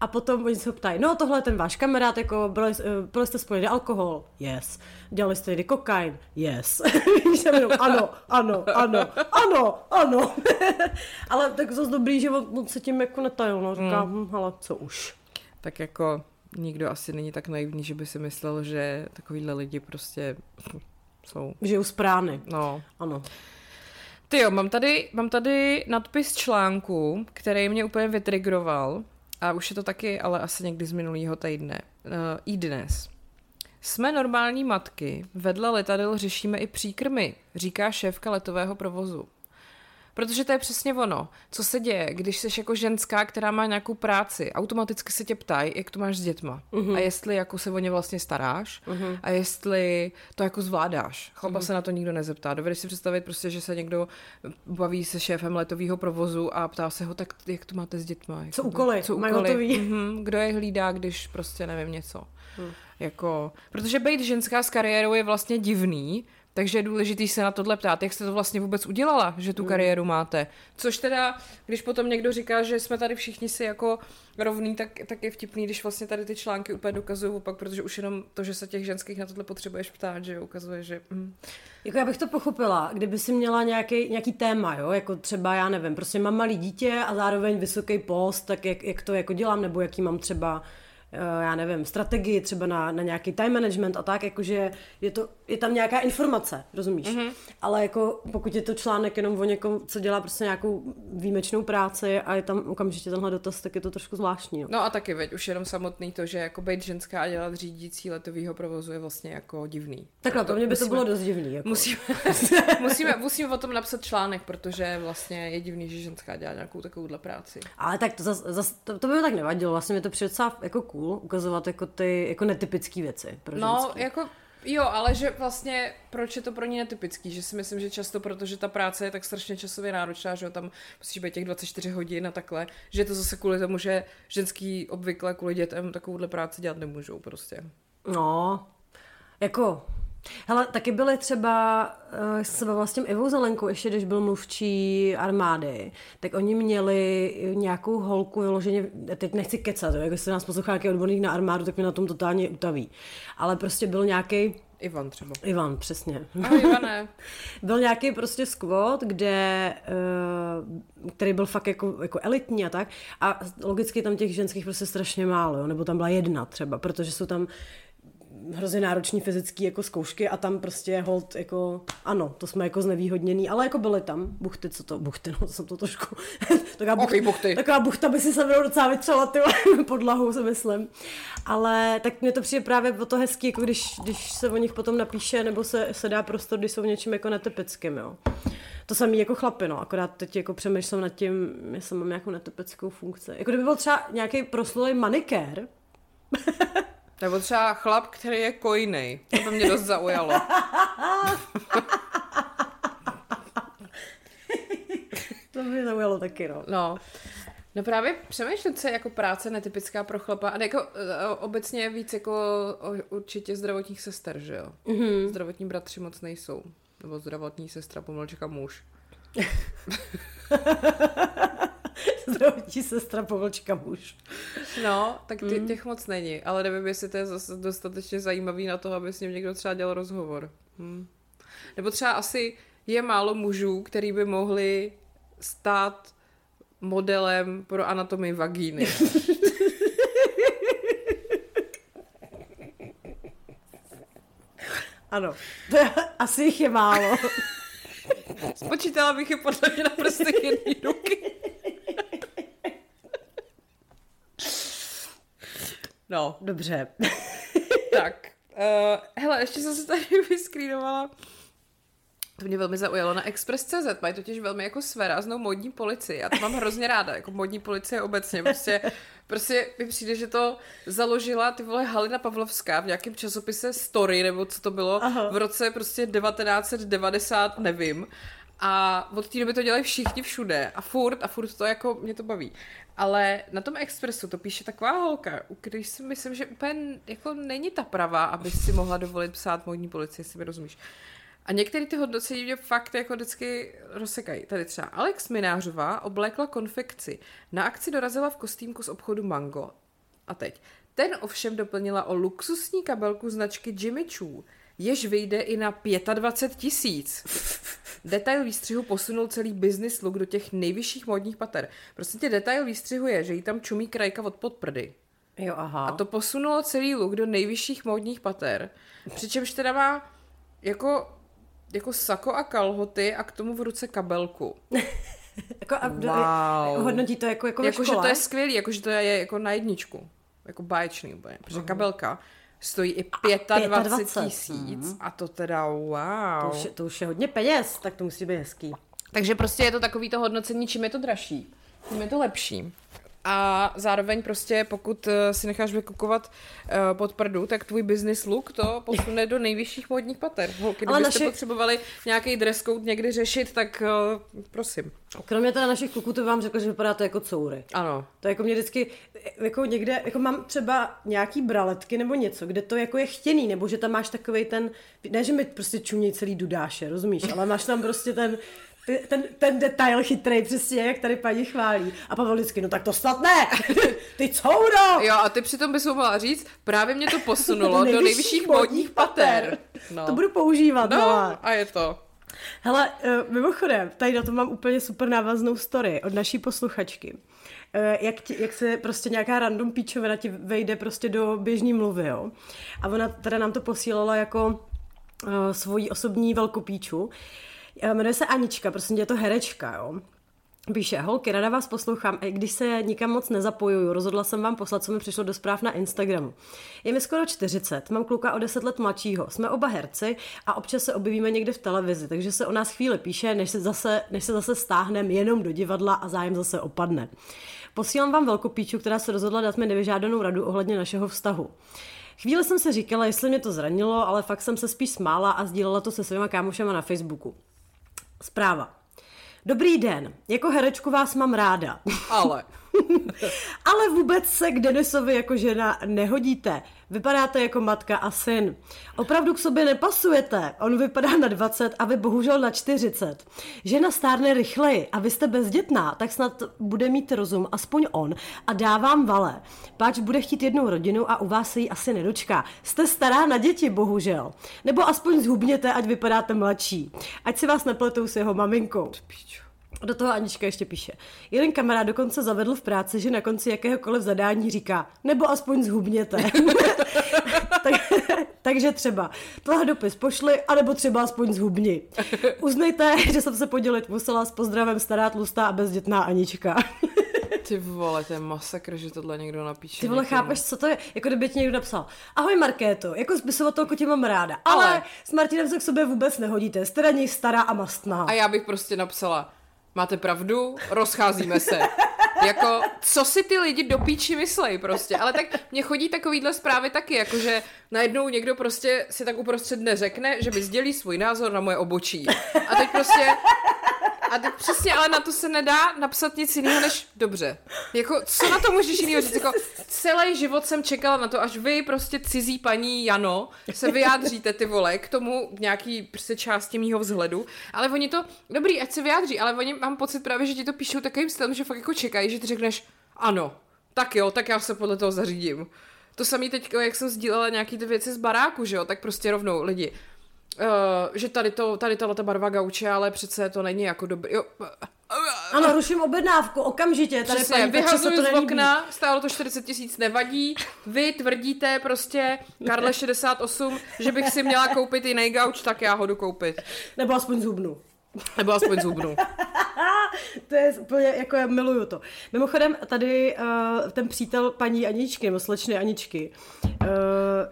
C: A potom oni se ho ptají, no tohle je ten váš kamarád, jako byli, eh, byli jste spolu alkohol? Yes. Dělali jste někdy kokain? Yes. Jenom, ano, ano, ano, ano, ano. ale tak zase dobrý, že on, on se tím jako netajil, no, říká, hm, hele, co už.
B: Tak jako nikdo asi není tak naivní, že by si myslel, že takovýhle lidi prostě jsou.
C: Žijou z prány.
B: No.
C: Ano.
B: Ty jo, mám tady, mám tady nadpis článku, který mě úplně vytrigroval a už je to taky, ale asi někdy z minulého týdne. Uh, I dnes. Jsme normální matky, vedle letadel řešíme i příkrmy, říká šéfka letového provozu. Protože to je přesně ono. Co se děje, když jsi jako ženská, která má nějakou práci, automaticky se tě ptají, jak to máš s dětma. Uh-huh. A jestli jako se o ně vlastně staráš uh-huh. a jestli to jako zvládáš. Chlapa uh-huh. se na to nikdo nezeptá. Dovedeš si představit prostě, že se někdo baví se šéfem letového provozu a ptá se ho, tak jak to máte s dětma?
C: Co úkoly? Co úkoly?
B: Uh-huh. Kdo je hlídá, když prostě nevím něco. Uh-huh. Jako, protože být ženská s kariérou je vlastně divný, takže je důležité se na tohle ptát, jak jste to vlastně vůbec udělala, že tu hmm. kariéru máte. Což teda, když potom někdo říká, že jsme tady všichni si jako rovný, tak, tak je vtipný, když vlastně tady ty články úplně dokazují opak, protože už jenom to, že se těch ženských na tohle potřebuješ ptát, že ukazuje, že... Mm.
C: Jako já bych to pochopila, kdyby si měla nějaký, nějaký téma, jo, jako třeba, já nevím, prostě mám malý dítě a zároveň vysoký post, tak jak, jak to jako dělám, nebo jaký mám třeba já nevím, strategii třeba na, na nějaký time management a tak, jakože je, to, je tam nějaká informace, rozumíš? Mm-hmm. Ale jako pokud je to článek jenom o někom, co dělá prostě nějakou výjimečnou práci a je tam okamžitě tenhle dotaz, tak je to trošku zvláštní.
B: No, no a taky, veď, už jenom samotný to, že jako být ženská a dělat řídící letového provozu je vlastně jako divný.
C: Takhle, pro mě by musíme, to bylo dost divný. Jako.
B: Musíme, musíme, musíme o tom napsat článek, protože vlastně je divný, že ženská dělá nějakou takovouhle práci.
C: Ale tak to, zas, zas, to, to by mi tak nevadilo, vlastně mi to přijde jako cool cool ukazovat jako ty jako netypické věci pro
B: No,
C: ženský.
B: jako Jo, ale že vlastně, proč je to pro ní netypický, že si myslím, že často, protože ta práce je tak strašně časově náročná, že tam musíš být těch 24 hodin a takhle, že je to zase kvůli tomu, že ženský obvykle kvůli dětem takovouhle práci dělat nemůžou prostě.
C: No, jako Hele, taky byly třeba, uh, se bavila s tím Ivou Zelenkou, ještě když byl mluvčí armády, tak oni měli nějakou holku vyloženě, teď nechci kecat, jak se nás poslouchá nějaký odborník na armádu, tak mě na tom totálně utaví. Ale prostě byl nějaký
B: Ivan třeba.
C: Ivan, přesně.
B: Ahoj, Ivane.
C: byl nějaký prostě squad, kde, uh, který byl fakt jako, jako elitní a tak. A logicky tam těch ženských prostě strašně málo, jo? nebo tam byla jedna třeba, protože jsou tam hrozně náročný fyzický jako zkoušky a tam prostě hold jako, ano, to jsme jako znevýhodněný, ale jako byly tam buchty, co to, buchty, no jsem to trošku,
B: taková, buchta, okay, buchty.
C: taková buchta by si se mnou docela vytřela ty podlahu, si myslím. Ale tak mě to přijde právě o to hezký, jako když, když se o nich potom napíše, nebo se, se dá prostor, když jsou v něčím jako netypickým, jo. To samý jako chlapy, no, akorát teď jako přemýšlím nad tím, jestli mám nějakou netypickou funkci. Jako kdyby byl třeba nějaký proslulý manikér,
B: nebo třeba chlap, který je kojnej. To by mě dost zaujalo.
C: to by mě zaujalo taky, no.
B: No. No právě přemýšlím, co je jako práce netypická pro chlapa. A jako uh, obecně je víc jako určitě zdravotních sester, že jo? Mm-hmm. Zdravotní bratři moc nejsou. Nebo zdravotní sestra, pomlčka muž.
C: zdravotní sestra, povlčka muž.
B: No, tak ty, mm. těch moc není, ale nevím, jestli to je zase dostatečně zajímavý na to, aby s ním někdo třeba dělal rozhovor. Hm. Nebo třeba asi je málo mužů, který by mohli stát modelem pro anatomii vagíny.
C: ano, to je, asi jich je málo.
B: Spočítala bych je podle mě na prstech jedné ruky. No.
C: Dobře.
B: tak. Uh, hele, ještě jsem se tady vyskrýnovala. To mě velmi zaujalo na Express.cz, mají totiž velmi jako svéráznou modní policii. Já to mám hrozně ráda, jako modní policie obecně. Prostě, prostě mi přijde, že to založila ty vole Halina Pavlovská v nějakém časopise Story, nebo co to bylo, Aha. v roce prostě 1990, nevím. A od té doby to dělají všichni všude a furt, a furt to jako, mě to baví. Ale na tom Expressu to píše taková holka, když si myslím, že úplně jako není ta pravá, aby si mohla dovolit psát modní policii, si mi rozumíš. A některé ty hodnocení mě fakt jako vždycky rozsekají. Tady třeba Alex Minářová oblékla konfekci. Na akci dorazila v kostýmku z obchodu Mango. A teď. Ten ovšem doplnila o luxusní kabelku značky Jimmy Choo, jež vyjde i na 25 tisíc. Detail výstřihu posunul celý business look do těch nejvyšších modních pater. Prostě tě detail výstřihu je, že jí tam čumí krajka od podprdy.
C: Jo, aha.
B: A to posunulo celý look do nejvyšších modních pater. Přičemž teda má jako, jako sako a kalhoty a k tomu v ruce kabelku.
C: jako a wow. hodnotí to jako, jako,
B: jako že to je skvělý, jako že to je jako na jedničku. Jako báječný úplně. Protože uh-huh. kabelka stojí i 25 tisíc a to teda wow.
C: To už, je, to už je hodně peněz, tak to musí být hezký.
B: Takže prostě je to takový to hodnocení, čím je to dražší, tím je to lepší. A zároveň prostě, pokud eh, si necháš vykukovat uh, pod prdu, tak tvůj business look to posune do nejvyšších módních pater. Holky,
C: Ale
B: kdybyste
C: naši-
B: potřebovali nějaký dress code někdy řešit, tak uh, prosím.
C: Kromě teda našich kluků to vám řekl, že vypadáte jako coury.
B: Ano.
C: To jako mě vždycky, jako někde, jako mám třeba nějaký braletky nebo něco, kde to jako je chtěný, nebo že tam máš takový ten, ne, že mi prostě čumějí celý dudáše, rozumíš, ale máš tam prostě ten, ten, ten detail chytrý, přesně jak tady paní chválí. A Pavel vždycky, no tak to snad ne, ty couro!
B: Jo, a ty přitom bys mohla říct, právě mě to posunulo do nejvyšších módních pater. No.
C: To budu používat,
B: no,
C: hele.
B: a je to.
C: Hele, uh, mimochodem, tady na to mám úplně super návaznou story od naší posluchačky. Uh, jak, ti, jak se prostě nějaká random píčovina ti vejde prostě do běžný mluvy, jo. A ona teda nám to posílala jako uh, svoji osobní velkopíču. Jmenuje se Anička, prostě je to herečka, jo. Píše, holky, rada vás poslouchám, i když se nikam moc nezapojuju, rozhodla jsem vám poslat, co mi přišlo do zpráv na Instagramu. Je mi skoro 40, mám kluka o 10 let mladšího, jsme oba herci a občas se objevíme někde v televizi, takže se o nás chvíli píše, než se zase, než se zase stáhneme jenom do divadla a zájem zase opadne. Posílám vám velkopíču, která se rozhodla dát mi nevyžádanou radu ohledně našeho vztahu. Chvíli jsem se říkala, jestli mě to zranilo, ale fakt jsem se spíš smála a sdílela to se svýma kámošema na Facebooku. Zpráva. Dobrý den, jako herečku vás mám ráda.
B: Ale.
C: Ale vůbec se k Denisovi jako žena nehodíte. Vypadáte jako matka a syn. Opravdu k sobě nepasujete. On vypadá na 20 a vy bohužel na 40. Žena stárne rychleji a vy jste bezdětná, tak snad bude mít rozum aspoň on a dá vám vale. Páč bude chtít jednou rodinu a u vás se jí asi nedočká. Jste stará na děti, bohužel. Nebo aspoň zhubněte, ať vypadáte mladší. Ať si vás nepletou s jeho maminkou. Do toho Anička ještě píše. Jeden kamarád dokonce zavedl v práci, že na konci jakéhokoliv zadání říká, nebo aspoň zhubněte. tak, takže třeba tohle dopis pošli, anebo třeba aspoň zhubni. Uznejte, že jsem se podělit musela s pozdravem stará tlustá a bezdětná Anička.
B: Ty vole, to je masakr, že tohle někdo napíše.
C: Ty vole,
B: někomu.
C: chápeš, co to je? Jako kdyby ti někdo napsal, ahoj Markéto, jako spisovatelku tě mám ráda, ale,
B: Ale-
C: s Martinem se k sobě vůbec nehodíte, jste na něj stará a mastná.
B: A já bych prostě napsala, máte pravdu, rozcházíme se. Jako, co si ty lidi do píči myslej prostě. Ale tak mně chodí takovýhle zprávy taky, jakože najednou někdo prostě si tak uprostřed dne řekne, že mi sdělí svůj názor na moje obočí. A teď prostě a teď přesně, ale na to se nedá napsat nic jiného než dobře. Jako, co na to můžeš jiného říct? Jako, celý život jsem čekala na to, až vy prostě cizí paní Jano se vyjádříte ty vole k tomu nějaký prostě části mýho vzhledu. Ale oni to, dobrý, ať se vyjádří, ale oni mám pocit právě, že ti to píšou takovým stylem, že fakt jako čekají, že ty řekneš ano, tak jo, tak já se podle toho zařídím. To samý teď, jak jsem sdílela nějaký ty věci z baráku, že jo, tak prostě rovnou lidi. Uh, že tady to, tady tato barva gauče, ale přece to není jako dobrý. Jo.
C: Ano, ruším objednávku, okamžitě, tady
B: Přesně,
C: paní
B: vyhazuju z okna, stálo to 40 tisíc, nevadí. Vy tvrdíte prostě, Karle 68, že bych si měla koupit jiný gauč, tak já ho jdu koupit.
C: Nebo aspoň zhubnu.
B: Nebo aspoň zubnu.
C: To je úplně, jako já miluju to. Mimochodem, tady uh, ten přítel paní Aničky, nebo slečny Aničky, uh,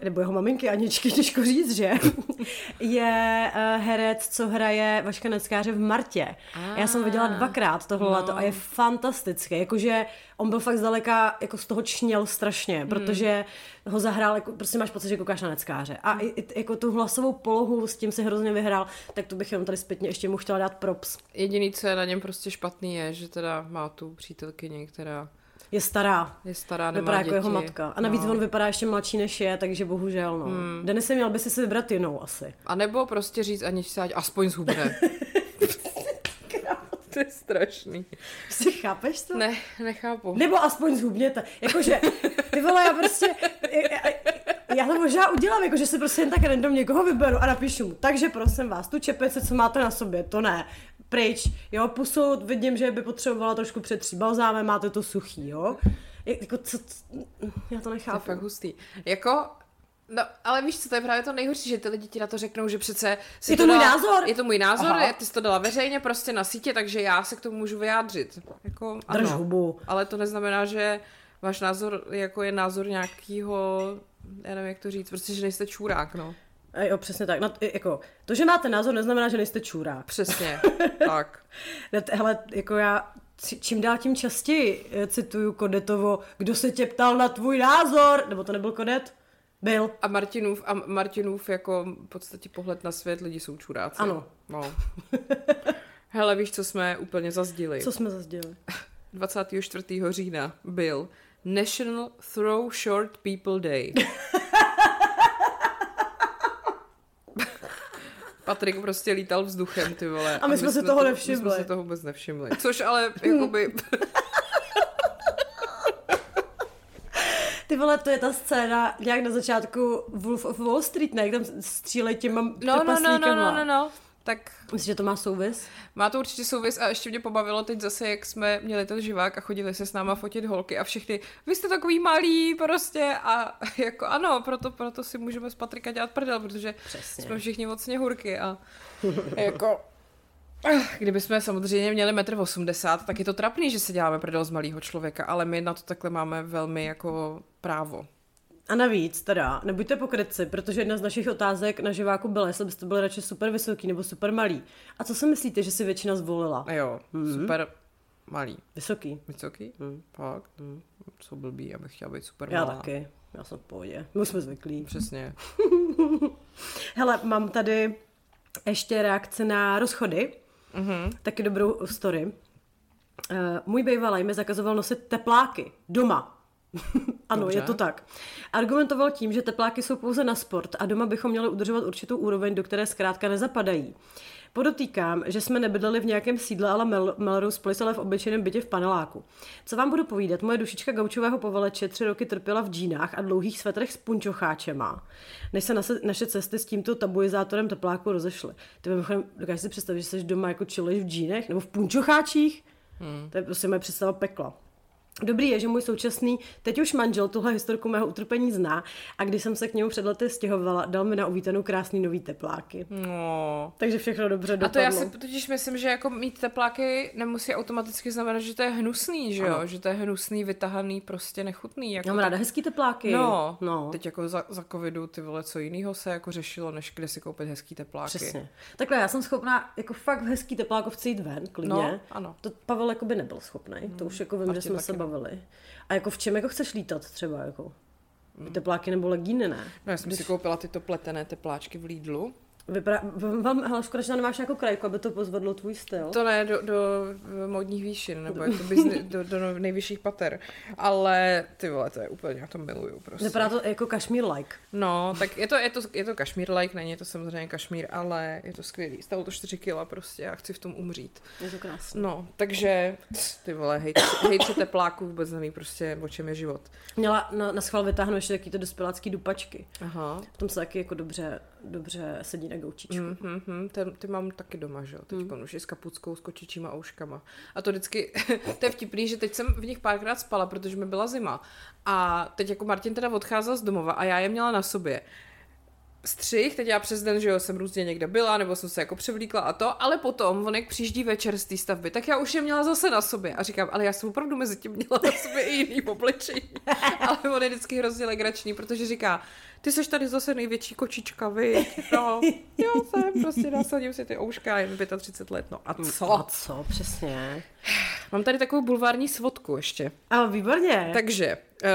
C: nebo jeho maminky Aničky, těžko říct, že? je uh, herec, co hraje Vaška Neckáře v Martě. Já jsem ho viděla dvakrát tohle no. leto a je fantastický. Jakože on byl fakt zdaleka, jako z toho čněl strašně, protože ho zahrál, jako, prostě máš pocit, že koukáš na Neckáře. A i, i, jako tu hlasovou polohu s tím si hrozně vyhrál, tak to bych jenom tady zpětně ještě mu chtěla dát props.
B: Jediný, co je na něm prostě špatný, je, že teda má tu přítelkyni, která
C: Je stará.
B: je stará, nemá
C: Vypadá jako
B: děti.
C: jeho matka. A navíc
B: no.
C: on vypadá ještě mladší než je, takže bohužel, no. Hmm. Denise, měl by si si vybrat jinou asi.
B: A nebo prostě říct ani se ať aspoň zhubne. to je strašný.
C: Si chápeš to?
B: Ne, nechápu.
C: Nebo aspoň zhubněte. Jakože, ty vole, já prostě, já, já to možná udělám, jakože si prostě jen tak random někoho vyberu a napíšu mu. Takže prosím vás, tu čepici, co máte na sobě, to ne. Pryč, jo, pusu, vidím, že by potřebovala trošku přetří balzámem, máte to suchý, jo. Jako, co, co, já to
B: To je
C: nechápu.
B: fakt hustý. Jako, no, ale víš co, to je právě to nejhorší, že ty lidi ti na to řeknou, že přece... Si
C: Je to můj
B: dala,
C: názor.
B: Je to můj názor,
C: Aha.
B: ty jsi to dala veřejně prostě na sítě, takže já se k tomu můžu vyjádřit. Jako,
C: Drž
B: ano,
C: hubu.
B: ale to neznamená, že váš názor jako je názor nějakýho, já nevím, jak to říct, prostě, že nejste čurák, no.
C: A jo, přesně tak. No, jako, to, že máte názor, neznamená, že nejste čůra.
B: Přesně, tak.
C: Hele, jako já čím dál tím častěji eh, cituju Kodetovo, kdo se tě ptal na tvůj názor, nebo to nebyl Kodet? Byl.
B: A Martinův, a Martinův jako v podstatě pohled na svět, lidi jsou čuráci.
C: Ano.
B: No. Hele, víš, co jsme úplně zazdili?
C: Co jsme zazděli?
B: 24. října byl National Throw Short People Day. Patrik prostě lítal vzduchem, ty vole.
C: A my jsme si toho
B: to,
C: nevšimli.
B: My jsme si toho vůbec nevšimli. Což ale, jakoby,
C: Ty vole, to je ta scéna nějak na začátku Wolf of Wall Street, ne? Jak tam střílejí těma
B: no, no, no, no, no, no, no. Tak
C: Myslíš, že to má souvis?
B: Má to určitě souvis a ještě mě pobavilo teď zase, jak jsme měli ten živák a chodili se s náma fotit holky a všechny, vy jste takový malý prostě a jako ano, proto, proto si můžeme z Patrika dělat prdel, protože
C: Přesně.
B: jsme všichni od sněhurky a jako Kdyby jsme samozřejmě měli metr 80, tak je to trapný, že se děláme prdel z malého člověka, ale my na to takhle máme velmi jako právo.
C: A navíc teda, nebuďte pokrytci, protože jedna z našich otázek na živáku byla, jestli byste byli radši super vysoký nebo super malý. A co si myslíte, že si většina zvolila?
B: A jo, mm-hmm. super malý.
C: Vysoký.
B: Vysoký? Mm. Fakt? Mm. Co blbý, já bych chtěla být super
C: Já
B: malá.
C: taky. Já jsem v pohodě. My jsme zvyklí.
B: Přesně.
C: Hele, mám tady ještě reakce na rozchody.
B: Mhm.
C: Taky dobrou story. Uh, můj bývalý mi zakazoval nosit tepláky doma. ano,
B: Dobře.
C: je to tak. Argumentoval tím, že tepláky jsou pouze na sport a doma bychom měli udržovat určitou úroveň, do které zkrátka nezapadají. Podotýkám, že jsme nebydleli v nějakém sídle, ale Mel- Melrose Place, ale v obyčejném bytě v paneláku. Co vám budu povídat, moje dušička gaučového povaleče tři roky trpěla v džínách a dlouhých svetrech s punčocháčema, než se naše, naše cesty s tímto tabuizátorem tepláku rozešly. Ty mimochodem, dokážeš si představit, že jsi doma jako čiluješ v džínech nebo v punčocháčích? Hmm. To je prostě moje představa pekla. Dobrý je, že můj současný, teď už manžel, tuhle historku mého utrpení zná a když jsem se k němu před lety stěhovala, dal mi na uvítanou krásný nový tepláky.
B: No.
C: Takže všechno dobře
B: A
C: dopadlo.
B: to já si totiž myslím, že jako mít tepláky nemusí automaticky znamenat, že to je hnusný, že jo? Že to je hnusný, vytahaný, prostě nechutný. Jako
C: mám ráda hezký tepláky.
B: No,
C: no.
B: teď jako za, za covidu ty vole, co jiného se jako řešilo, než kde si koupit hezký tepláky.
C: Přesně. Takhle, já jsem schopná jako fakt v hezký teplákovce jít ven, klidně.
B: No, ano.
C: To Pavel jako by nebyl schopný. To už jako vím,
B: Martin
C: že jsme se. Bavili. A jako v čem jako chceš lítat třeba jako? Tepláky nebo legíny, ne?
B: No, já jsem si koupila tyto pletené tepláčky v Lidlu.
C: Vypadá, vám, škoda, že nemáš nějakou krajku, aby to pozvedlo tvůj styl.
B: To ne do, do modních výšin, nebo jako bizny, do, do nejvyšších pater. Ale ty vole, to je úplně, já to miluju prostě.
C: Vypadá to jako kašmír like.
B: No, tak je to, je to, je to kašmír like, není to samozřejmě kašmír, ale je to skvělý. Stalo to 4 kila prostě a chci v tom umřít.
C: Je to krásné.
B: No, takže ty vole, hejt, hejtři tepláků vůbec neví prostě, o čem je život.
C: Měla na, na schvál vytáhnout ještě taky to dospělácký dupačky.
B: Aha.
C: V tom se taky jako dobře, dobře sedí na gaučičku. Mm.
B: Mm, mm, mm, ten, ty mám taky doma, že jo, teď mm. už i s kapuckou, s kočičíma ouškama. A to vždycky, to je vtipný, že teď jsem v nich párkrát spala, protože mi byla zima. A teď jako Martin teda odcházel z domova a já je měla na sobě. Střih, teď já přes den, že jo, jsem různě někde byla, nebo jsem se jako převlíkla a to, ale potom, on jak přijíždí večer z té stavby, tak já už je měla zase na sobě a říkám, ale já jsem opravdu mezi tím měla na sobě i jiný oblečení. ale on je vždycky hrozně legrační, protože říká, ty seš tady zase největší kočička, vy. No, jo, jsem, prostě nasadím si ty ouška, je mi 35 let, no a co?
C: A co, přesně.
B: Mám tady takovou bulvární svodku ještě.
C: A výborně.
B: Takže, uh,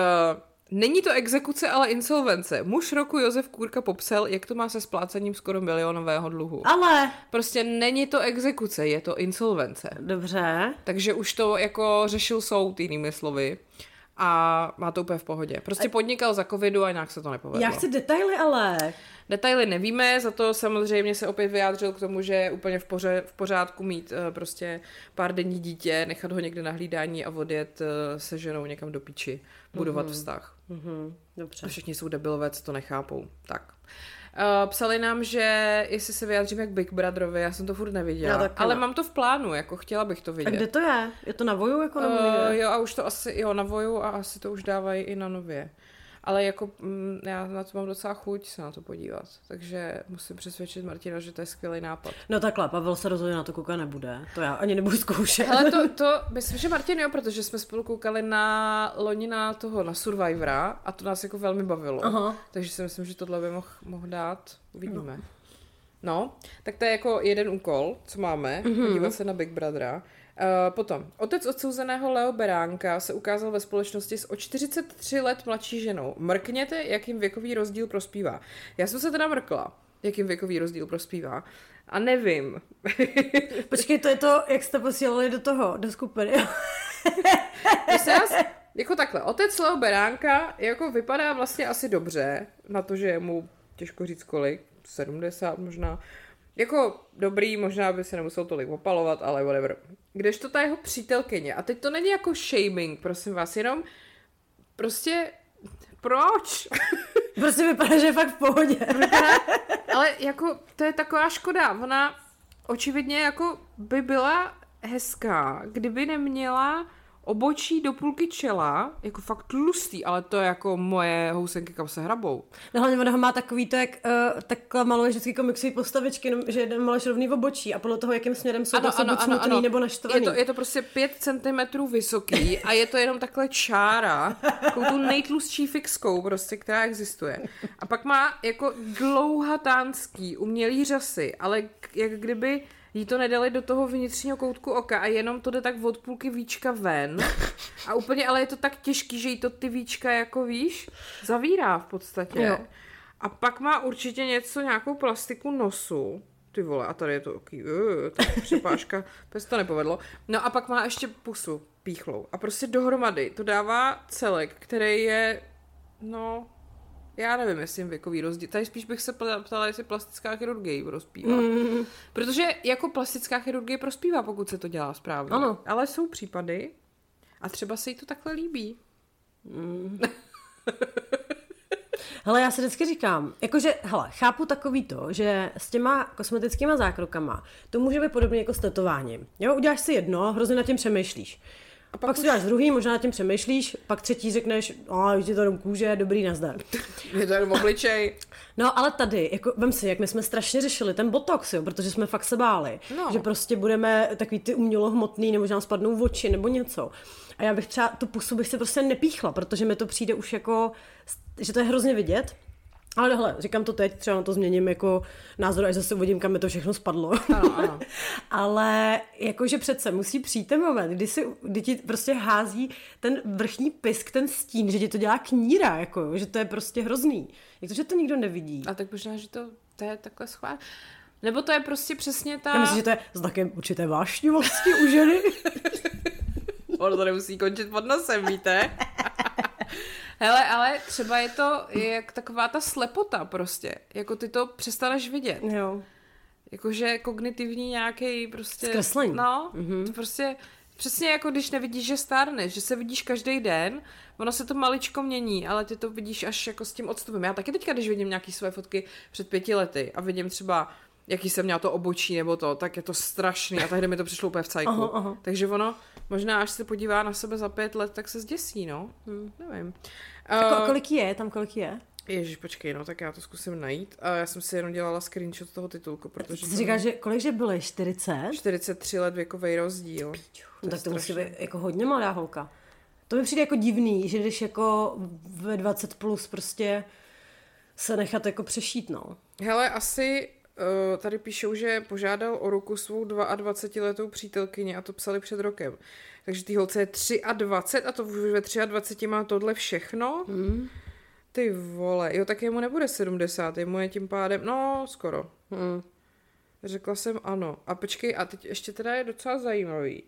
B: není to exekuce, ale insolvence. Muž roku Josef Kůrka popsal, jak to má se splácením skoro milionového dluhu.
C: Ale,
B: Prostě není to exekuce, je to insolvence.
C: dobře.
B: Takže už to jako řešil soud, jinými slovy. A má to úplně v pohodě. Prostě podnikal za covidu a jinak se to nepovedlo.
C: Já chci detaily, ale.
B: Detaily nevíme, za to samozřejmě se opět vyjádřil k tomu, že je úplně v, poře- v pořádku mít uh, prostě pár denní dítě, nechat ho někde na hlídání a odjet uh, se ženou někam do píči, budovat mm-hmm. vztah.
C: Mhm, dobře.
B: A všichni jsou debilové, co to nechápou. Tak. Uh, psali nám, že jestli se vyjádřím jak Big Brotherovi, já jsem to furt neviděla.
C: Já
B: ale
C: ne.
B: mám to v plánu, jako chtěla bych to
C: A
B: vidět.
C: kde to je? Je to na voju jako nebo
B: Uh, jo, a už to asi, jo, na Voju a asi to už dávají i na Nově. Ale jako mm, já na to mám docela chuť se na to podívat, takže musím přesvědčit Martina, že to je skvělý nápad.
C: No takhle, Pavel se rozhodně na to koukat nebude, to já ani nebudu zkoušet.
B: Ale to, to myslím, že Martin jo, protože jsme spolu koukali na loni na toho, na Survivora a to nás jako velmi bavilo.
C: Aha.
B: Takže si myslím, že tohle by mohl mohl dát. Uvidíme. No. no, tak to je jako jeden úkol, co máme, mm-hmm. podívat se na Big Brothera. Uh, potom, otec odsouzeného Leo Beránka se ukázal ve společnosti s o 43 let mladší ženou. Mrkněte, jakým věkový rozdíl prospívá. Já jsem se teda mrkla, jakým věkový rozdíl prospívá. A nevím.
C: Počkej, to je to, jak jste posílali do toho, do skupiny.
B: Prosím vás, jako takhle, otec Leo Beránka jako vypadá vlastně asi dobře, na to, že je mu těžko říct kolik, 70 možná. Jako dobrý, možná by se nemusel tolik opalovat, ale whatever. Kdežto ta jeho přítelkyně, a teď to není jako shaming, prosím vás, jenom prostě proč?
C: Prostě vypadá, že je fakt v pohodě.
B: Ale jako to je taková škoda, ona očividně jako by byla hezká, kdyby neměla obočí do půlky čela, jako fakt tlustý, ale to je jako moje housenky, kam se hrabou.
C: No hlavně ona má takový to, jak uh, takhle maluje vždycky komiksové postavičky, jenom, že jeden maleš rovný v obočí a podle toho, jakým směrem jsou ano, ano, ano, ano. nebo naštvaný.
B: Je to, je to prostě pět centimetrů vysoký a je to jenom takhle čára, jako tu nejtlustší fixkou prostě, která existuje. A pak má jako dlouhatánský umělý řasy, ale jak kdyby jí to nedali do toho vnitřního koutku oka a jenom to jde tak od půlky víčka ven. A úplně, ale je to tak těžký, že jí to ty víčka jako víš, zavírá v podstatě. Jo. A pak má určitě něco, nějakou plastiku nosu. Ty vole, a tady je to taký, uh, tak přepážka, to to nepovedlo. No a pak má ještě pusu píchlou. A prostě dohromady to dává celek, který je, no, já nevím, jestli jim věkový rozdíl. Tady spíš bych se ptala, jestli plastická chirurgie prospívá. Mm. Protože jako plastická chirurgie prospívá, pokud se to dělá správně.
C: Ano.
B: Ale jsou případy a třeba se jí to takhle líbí.
C: Mm. Hele, já si vždycky říkám, jakože, hele, chápu takový to, že s těma kosmetickýma zákrokama to může být podobně jako s tetováním. Jo, uděláš si jedno, hrozně nad tím přemýšlíš. A pak, pak už... si dáš druhý, možná nad tím přemýšlíš, pak třetí řekneš, a je to jenom kůže, dobrý nazdar.
B: je to jenom obličej.
C: No ale tady, jako, vem si, jak my jsme strašně řešili ten botox, jo, protože jsme fakt se báli, no. že prostě budeme takový ty umělohmotný, nebo že nám spadnou oči, nebo něco. A já bych třeba tu pusu bych se prostě nepíchla, protože mi to přijde už jako, že to je hrozně vidět. Ale hele, říkám to teď, třeba na to změním jako názor, až zase uvidím, kam mi to všechno spadlo.
B: Ano, ano.
C: Ale jakože přece musí přijít ten moment, kdy, si, kdy ti prostě hází ten vrchní pisk, ten stín, že ti to dělá kníra, jako, že to je prostě hrozný. Jak to, že to nikdo nevidí?
B: A tak možná, že to, to je takhle schvál. Nebo to je prostě přesně ta...
C: Já myslím, že to je znakem určité vášnivosti u ženy.
B: ono to nemusí končit pod nosem, víte? Hele, ale třeba je to jak taková ta slepota prostě. Jako ty to přestaneš vidět.
C: Jo.
B: Jakože kognitivní nějaký prostě...
C: Zkreslení.
B: No, mm-hmm. to prostě... Přesně jako když nevidíš, že stárneš, že se vidíš každý den, ono se to maličko mění, ale ty to vidíš až jako s tím odstupem. Já taky teďka, když vidím nějaké své fotky před pěti lety a vidím třeba jaký jsem měla to obočí nebo to, tak je to strašný a tehdy mi to přišlo úplně v cajku.
C: Aha, aha.
B: Takže ono, možná až se podívá na sebe za pět let, tak se zděsí, no. Hm, nevím.
C: Uh, kolik je? Tam kolik je?
B: Ježíš, počkej, no tak já to zkusím najít. A já jsem si jenom dělala screenshot toho titulku, protože...
C: Ty jsi říkáš, že kolik že bylo? 40?
B: 43 let věkový rozdíl.
C: No, tak to musí být jako hodně mladá holka. To mi přijde jako divný, že když jako ve 20 plus prostě se nechat jako přešít, no.
B: Hele, asi tady píšou, že požádal o ruku svou 22-letou přítelkyni a to psali před rokem. Takže ty holce je 23 a to už ve 23 má tohle všechno.
C: Hmm.
B: Ty vole, jo, tak jemu nebude 70, jemu je tím pádem, no, skoro.
C: Hmm.
B: Řekla jsem ano. A počkej, a teď ještě teda je docela zajímavý,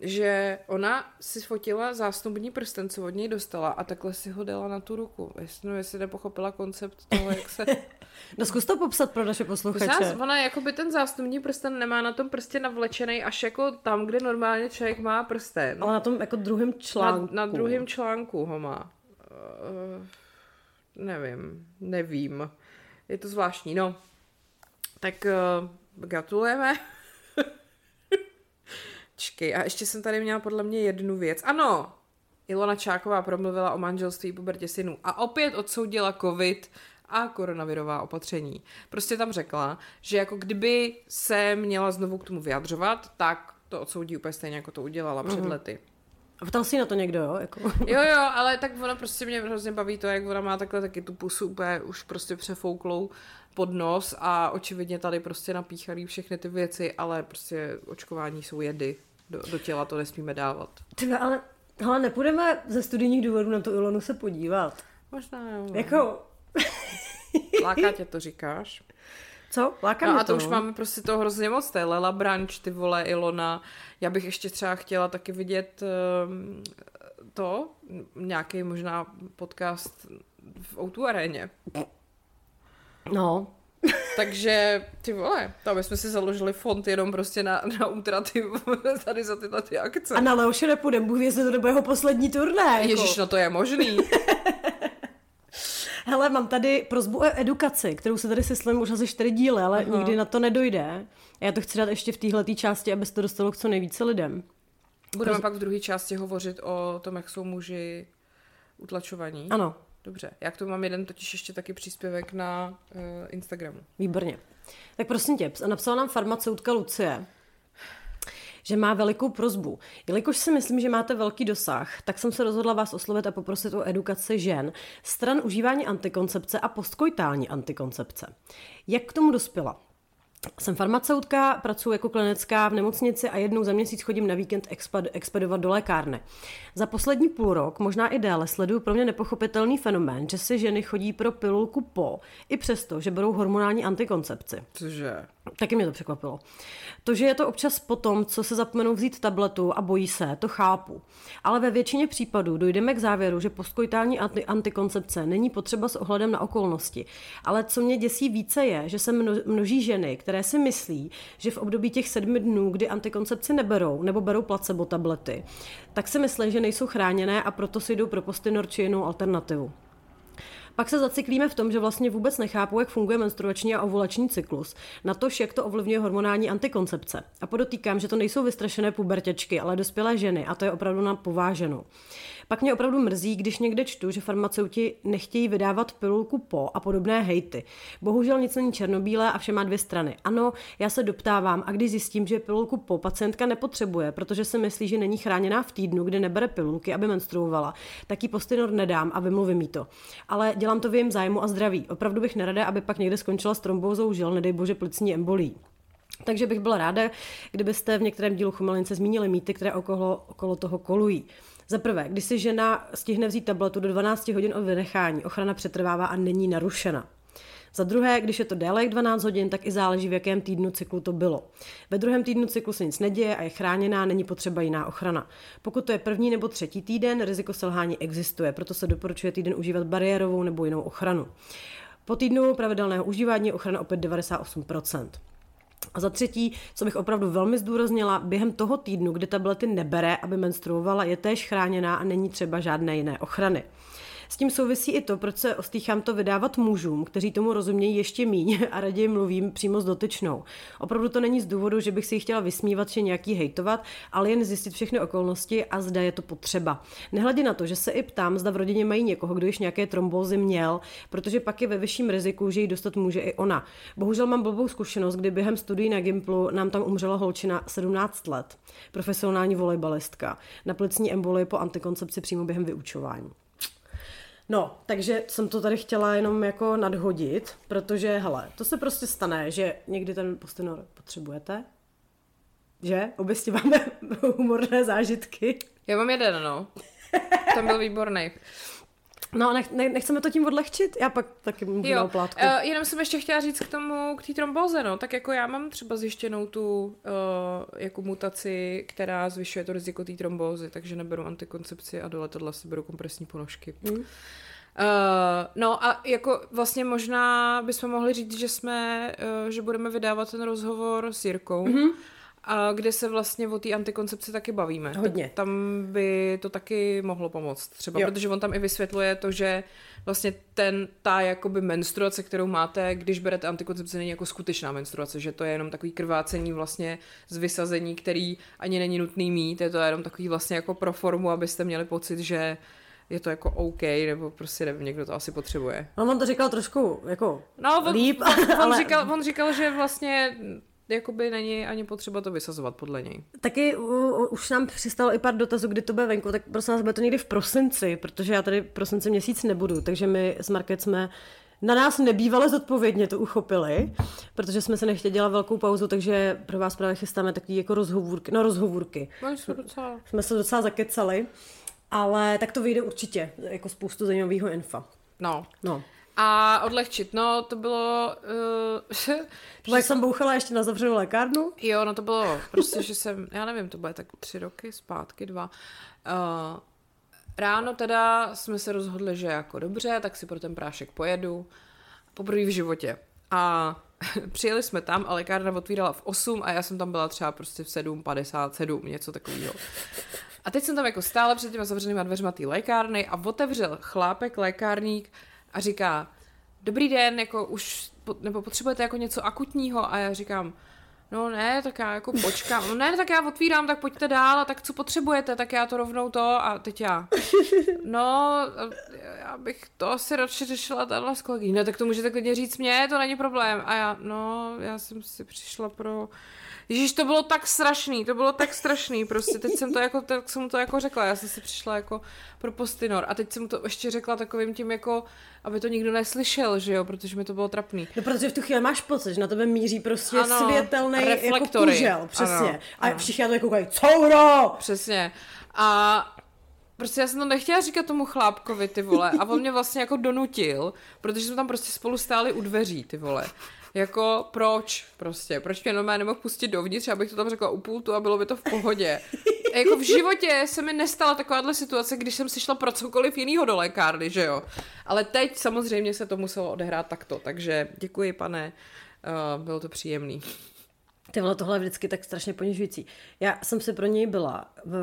B: že ona si fotila zástupní prsten, co od něj dostala a takhle si ho dala na tu ruku. Jestli, no, jestli nepochopila koncept toho, jak se...
C: no zkus to popsat pro naše posluchače.
B: Zás, ona jakoby ten zástupní prsten nemá na tom prstě navlečený až jako tam, kde normálně člověk má prsten.
C: Ale na tom jako druhém článku.
B: Na, na druhém článku ho má. Uh, nevím, nevím. Je to zvláštní, no. Tak uh, gratulujeme. Čkej, a ještě jsem tady měla podle mě jednu věc. Ano, Ilona Čáková promluvila o manželství pubertě synů a opět odsoudila covid a koronavirová opatření. Prostě tam řekla, že jako kdyby se měla znovu k tomu vyjadřovat, tak to odsoudí úplně stejně, jako to udělala před lety.
C: A ptal si na to někdo, jo? Jako.
B: Jo, jo, ale tak ona prostě mě hrozně baví to, jak ona má takhle taky tu pusu úplně už prostě přefouklou pod nos a očividně tady prostě napíchaný všechny ty věci, ale prostě očkování jsou jedy. Do, do těla to nesmíme dávat.
C: Tyve, ale hele, nepůjdeme ze studijních důvodů na tu Ilonu se podívat.
B: Možná jo.
C: Jako,
B: Láká tě to říkáš?
C: co? Láká
B: No
C: mě
B: a to už
C: no.
B: máme prostě toho hrozně moc, to je Lela Branch, ty vole, Ilona. Já bych ještě třeba chtěla taky vidět um, to, nějaký možná podcast v O2 aréně.
C: No,
B: Takže ty vole, tam bychom si založili fond jenom prostě na, na útraty tady za tyhle ty akce.
C: a na Leoše nepůjdem, Bůh ví, jestli to nebude jeho poslední turné. Jako.
B: Ježíš, no to je možný.
C: Hele, mám tady prozbu o edukaci, kterou se tady slyším už asi čtyři díly, ale
B: Aha.
C: nikdy na to nedojde. Já to chci dát ještě v téhle části, aby se to dostalo k co nejvíce lidem.
B: Budeme pak v druhé části hovořit o tom, jak jsou muži utlačovaní.
C: Ano,
B: Dobře, já k tomu mám jeden totiž ještě taky příspěvek na uh, Instagramu.
C: výborně. Tak prosím tě, napsala nám farmaceutka Lucie, že má velikou prozbu. Jelikož si myslím, že máte velký dosah, tak jsem se rozhodla vás oslovit a poprosit o edukaci žen stran užívání antikoncepce a postkoitální antikoncepce. Jak k tomu dospěla? Jsem farmaceutka, pracuji jako klinická v nemocnici a jednou za měsíc chodím na víkend exped- expedovat do lékárny. Za poslední půl rok, možná i déle, sleduju pro mě nepochopitelný fenomén, že si ženy chodí pro pilulku po, i přesto, že berou hormonální antikoncepci.
B: Cože?
C: Taky mě to překvapilo. To, že je to občas po tom, co se zapomenou vzít tabletu a bojí se, to chápu. Ale ve většině případů dojdeme k závěru, že postkoitální anti- antikoncepce není potřeba s ohledem na okolnosti. Ale co mě děsí více je, že se mno- množí ženy, které si myslí, že v období těch sedmi dnů, kdy antikoncepci neberou nebo berou placebo tablety, tak si myslí, že nejsou chráněné a proto si jdou pro postinor či jinou alternativu. Pak se zaciklíme v tom, že vlastně vůbec nechápou, jak funguje menstruační a ovulační cyklus, na to, jak to ovlivňuje hormonální antikoncepce. A podotýkám, že to nejsou vystrašené pubertěčky, ale dospělé ženy a to je opravdu na pováženou. Pak mě opravdu mrzí, když někde čtu, že farmaceuti nechtějí vydávat pilulku po a podobné hejty. Bohužel nic není černobílé a vše má dvě strany. Ano, já se doptávám a když zjistím, že pilulku po pacientka nepotřebuje, protože si myslí, že není chráněná v týdnu, kdy nebere pilulky, aby menstruovala, tak jí postinor nedám a vymluvím jí to. Ale dělám to v jejím zájmu a zdraví. Opravdu bych nerada, aby pak někde skončila s trombózou žil, nedej bože plicní embolí. Takže bych byla ráda, kdybyste v některém dílu Chumelince zmínili mýty, které okolo, okolo toho kolují. Za prvé, když si žena stihne vzít tabletu do 12 hodin od vynechání, ochrana přetrvává a není narušena. Za druhé, když je to déle jak 12 hodin, tak i záleží, v jakém týdnu cyklu to bylo. Ve druhém týdnu cyklu se nic neděje a je chráněná, není potřeba jiná ochrana. Pokud to je první nebo třetí týden, riziko selhání existuje, proto se doporučuje týden užívat bariérovou nebo jinou ochranu. Po týdnu pravidelného užívání je ochrana opět 98%. A za třetí, co bych opravdu velmi zdůraznila, během toho týdnu, kdy tablety nebere, aby menstruovala, je též chráněná a není třeba žádné jiné ochrany. S tím souvisí i to, proč se ostýchám to vydávat mužům, kteří tomu rozumějí ještě míň a raději mluvím přímo s dotyčnou. Opravdu to není z důvodu, že bych si ji chtěla vysmívat či nějaký hejtovat, ale jen zjistit všechny okolnosti a zda je to potřeba. Nehledě na to, že se i ptám, zda v rodině mají někoho, kdo již nějaké trombózy měl, protože pak je ve vyšším riziku, že ji dostat může i ona. Bohužel mám blbou zkušenost, kdy během studií na Gimplu nám tam umřela holčina 17 let, profesionální volejbalistka, na plicní embolie po antikoncepci přímo během vyučování. No, takže jsem to tady chtěla jenom jako nadhodit, protože, hele, to se prostě stane, že někdy ten postinor potřebujete, že? Oběstě máme humorné zážitky.
B: Já mám jeden, no. Ten byl výborný.
C: No, nech, ne, nechceme to tím odlehčit? Já pak taky můžu na
B: Jo,
C: oplátku.
B: uh, jenom jsem ještě chtěla říct k tomu, k té tromboze, no, tak jako já mám třeba zjištěnou tu uh, jako mutaci, která zvyšuje to riziko té trombózy, takže neberu antikoncepci a do letadla si beru kompresní ponožky.
C: Hmm.
B: Uh, no a jako vlastně možná bychom mohli říct, že jsme, uh, že budeme vydávat ten rozhovor s Jirkou
C: Mhm.
B: A kde se vlastně o té antikoncepci taky bavíme.
C: Hodně.
B: Tak tam by to taky mohlo pomoct třeba,
C: Jo.
B: protože on tam i vysvětluje to, že vlastně ten, ta jakoby menstruace, kterou máte, když berete antikoncepci, není jako skutečná menstruace, že to je jenom takový krvácení vlastně z vysazení, který ani není nutný mít, je to jenom takový vlastně jako pro formu, abyste měli pocit, že je to jako OK, nebo prostě nevím, někdo to asi potřebuje.
C: No, on to říkal trošku jako
B: No, on,
C: líp,
B: on, on,
C: ale
B: říkal, on říkal, že vlastně jakoby není ani potřeba to vysazovat podle něj.
C: taky u, už nám přistalo i pár dotazů, kdy to bude venku, tak prosím nás, bude to někdy v prosinci, protože já tady v prosinci měsíc nebudu, takže my s Market jsme na nás nebývale zodpovědně to uchopili, protože jsme se nechtěli dělat velkou pauzu, takže pro vás právě chystáme takový jako rozhovůrky, no rozhovůrky.
B: Oni jsou docela...
C: Jsme se docela zakecali, ale tak to vyjde určitě, jako spoustu zajímavého infa.
B: No.
C: No.
B: A odlehčit, no, to bylo... Uh,
C: jak jsem bouchala ještě na zavřenou lékárnu,
B: jo, no to bylo prostě, že jsem, já nevím, to bude tak tři roky zpátky, dva. Uh, ráno teda jsme se rozhodli, že jako dobře, tak si pro ten prášek pojedu. Poprvé v životě. A přijeli jsme tam a lékárna otvírala v 8 a já jsem tam byla třeba prostě v 7.57, něco takového. A teď jsem tam jako stále před těma zavřenýma dveřma té lékárny a otevřel chlápek, lékárník a říká, dobrý den, jako už, nebo potřebujete jako něco akutního? A já říkám, no ne, tak já jako počkám. No ne, tak já otvírám, tak pojďte dál, a tak co potřebujete, tak já to rovnou to a teď já. No, já bych to asi radši řešila tahle s. Ne, tak to můžete klidně říct mě, to není problém. A já, no, já jsem si přišla pro... Ježíš, to bylo tak strašný, to bylo tak strašný, prostě teď jsem to jako, tak jsem mu to jako řekla, já jsem si přišla jako pro postinor a teď jsem mu to ještě řekla takovým tím jako, aby to nikdo neslyšel, že jo, protože mi to bylo trapný.
C: No, protože v tu chvíli máš pocit, že na tebe míří prostě
B: Ano,
C: světelný jako kužel, přesně.
B: Ano,
C: a
B: ano.
C: všichni na to koukají, couro!
B: Přesně. A prostě já jsem to nechtěla říkat tomu chlápkovi, ty vole, a on mě vlastně jako donutil, protože jsme tam prostě spolu stáli u dveří, ty vole. Jako proč prostě, proč mě normálně nemohl pustit dovnitř, abych to tam řekla u pultu a bylo by to v pohodě. A jako v životě se mi nestala takováhle situace, když jsem si šla pro cokoliv jiného do lékárny, že jo. Ale teď samozřejmě se to muselo odehrát takto, takže děkuji pane, uh, bylo to příjemný.
C: Ty vole, tohle je vždycky tak strašně ponižující. Já jsem si pro něj byla v,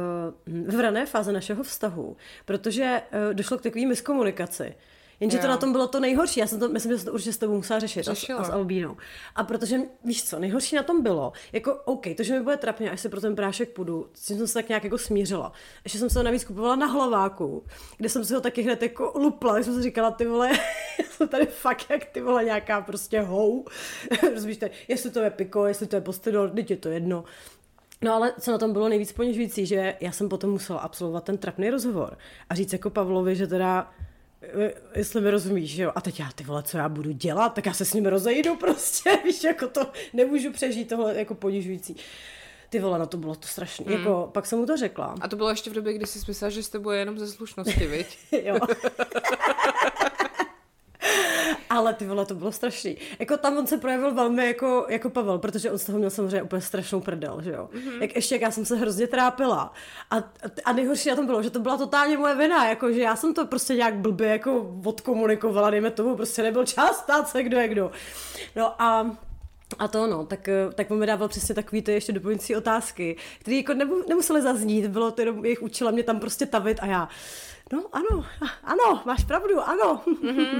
C: v rané fázi našeho vztahu, protože uh, došlo k takové miskomunikaci. Jenže to
B: Jo.
C: na tom bylo to nejhorší. Já jsem to, myslím, že jsem to určitě s tebou musela řešit a s, a s Albínou. A protože, víš co, nejhorší na tom bylo, jako OK, to, že mi bude trapně, až se pro ten prášek půjdu, s tím jsem se tak nějak jako smířila. Ještě jsem se ho navíc kupovala na hlaváku, kde jsem si ho taky hned jako lupla, když jsem si říkala, ty vole, jsem tady fakt jak ty vole nějaká prostě hou. Rozumíš, tady, jestli to je piko, jestli to je postidor, teď je to jedno. No ale co na tom bylo nejvíc ponižující, že já jsem potom musela absolvovat ten trapný rozhovor a říct jako Pavlovi, že teda jestli mi rozumíš, že jo, a teď já ty vole, co já budu dělat, tak já se s ním rozejdu prostě, víš, jako to nemůžu přežít tohle jako ponižující. Ty vole, no to bylo to strašný. Mm. Jako, pak jsem mu to řekla.
B: A to bylo ještě v době, kdy jsi myslela, že s tebou je jenom ze slušnosti, viď?
C: jo. Ale ty vole, to bylo strašný. Jako tam on se projevil velmi jako, jako Pavel, protože on z toho měl samozřejmě úplně strašnou prdel, že jo. Mm-hmm. Jak ještě, jak já jsem se hrozně trápila. A, a nejhorší na tom bylo, že to byla totálně moje vina, jako že já jsem to prostě nějak blbě jako odkomunikovala, dejme tomu, prostě nebyl čas stát se, kdo je kdo. No a a to no, tak, tak on mi dával přesně takový ty ještě doplňující otázky, které jako nemusely zaznít, bylo to jenom, jejich učila mě tam prostě tavit a já, no ano, ano, máš pravdu, ano.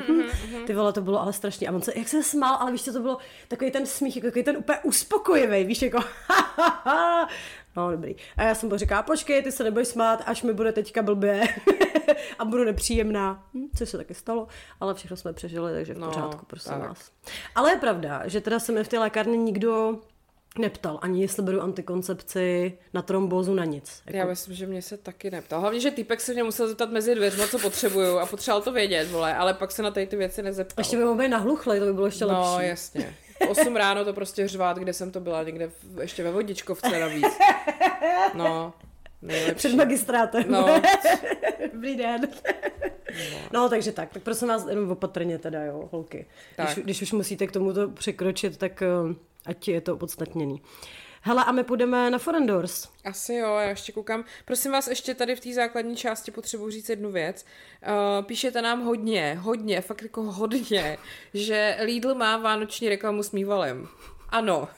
C: Ty vole, to bylo ale strašný. A on se, jak se smál, ale víš co, to bylo takový ten smích, jako takový ten úplně uspokojivý, víš, jako No, dobrý. A já jsem mu říkala, počkej, ty se neboj smát, až mi bude teďka blbě a budu nepříjemná. Hm, což se taky stalo, ale všechno jsme přežili, takže v
B: No,
C: pořádku, prosím
B: tak.
C: vás. Ale je pravda, že teda se mi v té lékárně nikdo neptal, ani jestli beru antikoncepci na trombózu, na nic. Jako,
B: Já myslím, že mě se taky neptal. Hlavně, že týpek se mě musel zeptat mezi dveřma, co potřebuju a potřeboval to vědět, vole, ale pak se na tady ty věci nezeptal.
C: Ještě by mohl být nahluchlej, to by bylo ještě
B: no,
C: lepší.
B: jasně. V 8 ráno to prostě řvát, kde jsem to byla, někde v, ještě ve vodičkovce navíc. No, nejlepší.
C: Před magistrátem.
B: No.
C: Dobrý den. No, takže tak. Tak prosím vás, jenom opatrně teda, jo, holky.
B: Tak.
C: Když, když už musíte k tomuto překročit, tak eh, ať je to opodstatněný. Hele, a my půjdeme na Foreign Doors.
B: Asi jo, já ještě koukám. Prosím vás, ještě tady v té základní části potřebuji říct jednu věc. Uh, píšete nám hodně, hodně, fakt jako hodně, že Lidl má vánoční reklamu s mývalem. Ano,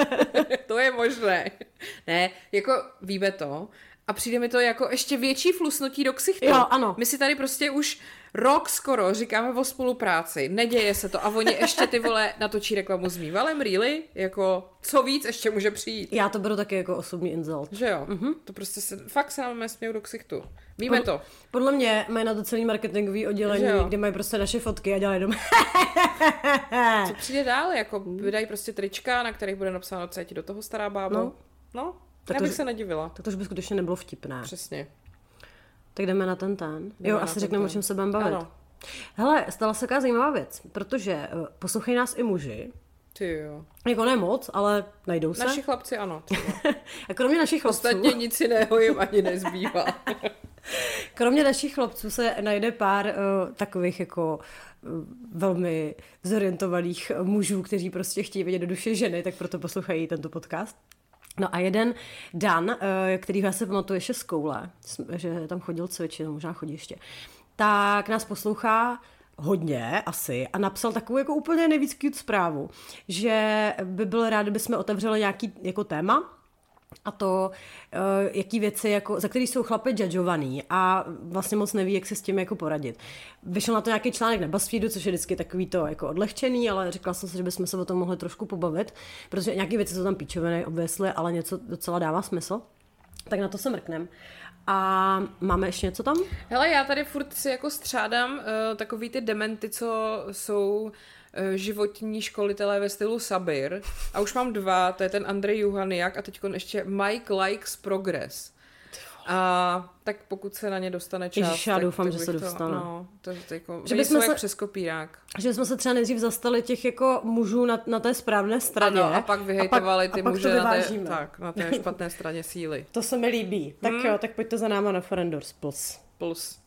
B: to je možné. Ne, jako víme to. A přijde mi to jako ještě větší flusnutí do ksichtu.
C: Jo, ano.
B: My si tady prostě už rok skoro říkáme o spolupráci, neděje se to a oni ještě ty vole natočí reklamu s mývalem, really? Jako, co víc ještě může přijít?
C: Já to beru taky jako osobní insult.
B: Že jo? Mm-hmm. To prostě se, fakt se nám smějou do ksichtu. Víme to.
C: Podle mě mají na to celý marketingový oddělení, kde mají prostě naše fotky a dělají doma.
B: Co přijde dál? Jako vydají prostě trička, na kterých bude napsáno, co je ti do toho stará bábo.
C: No.
B: No, no
C: Tak
B: já
C: to-
B: bych se nedivila.
C: tak to už by skutečně nebylo vtipné.
B: Přesně.
C: Tak jdeme na ten ten.
B: Jdeme
C: jo, asi řekneme, o čem se budeme bavit.
B: Ano.
C: Hele, stala se taková zajímavá věc, protože eh, poslouchají nás i muži.
B: Ty jo.
C: Jako ne moc, ale najdou se.
B: Naši chlapci ano.
C: A kromě našich chlapců,
B: Ostatně nic jiného jim ani nezbývá.
C: kromě našich chlapců se najde pár uh, takových jako uh, velmi zorientovaných eh, mužů, kteří prostě chtějí vidět do duše ženy, tak proto poslouchají tento podcast. No a jeden Dan, eh, který já se pamatuju ještě z koule, že tam chodil cvičit, možná chodí ještě, tak nás poslouchá hodně asi a napsal takovou jako úplně nejvíc cute zprávu, že by byl rád, kdyby jsme otevřeli nějaký jako téma, a to, uh, jaký věci, jako, za který jsou chlapy judgeovaný a vlastně moc neví, jak se s tím jako poradit. Vyšel na to nějaký článek na BuzzFeedu, což je vždycky takový to jako odlehčený, ale říkala jsem si, že bychom se o tom mohli trošku pobavit, protože nějaké věci jsou tam píčoviny, obvysly, ale něco docela dává smysl. Tak na to se mrknem. A máme ještě něco tam?
B: Hele, já tady furt si jako střádám uh, takový ty dementy, co jsou životní školitelé ve stylu Sabir. A už mám dva, to je ten Andrej Juhaniak a teď ještě Mike Likes Progress. A tak pokud se na ně dostane čas,
C: Ježiš, já
B: tak,
C: doufám,
B: tak
C: že se
B: to,
C: dostane.
B: No, to, to jako,
C: Že bychom
B: bychom se... přes kopírák.
C: Že jsme se třeba nejdřív zastali těch jako mužů na, na té správné straně.
B: Ano, a pak vyhejtovali ty
C: a pak
B: muže na té, tak, na té špatné straně síly.
C: To se mi líbí. Tak jo, tak pojďte za náma na Forendors Plus.
B: Plus.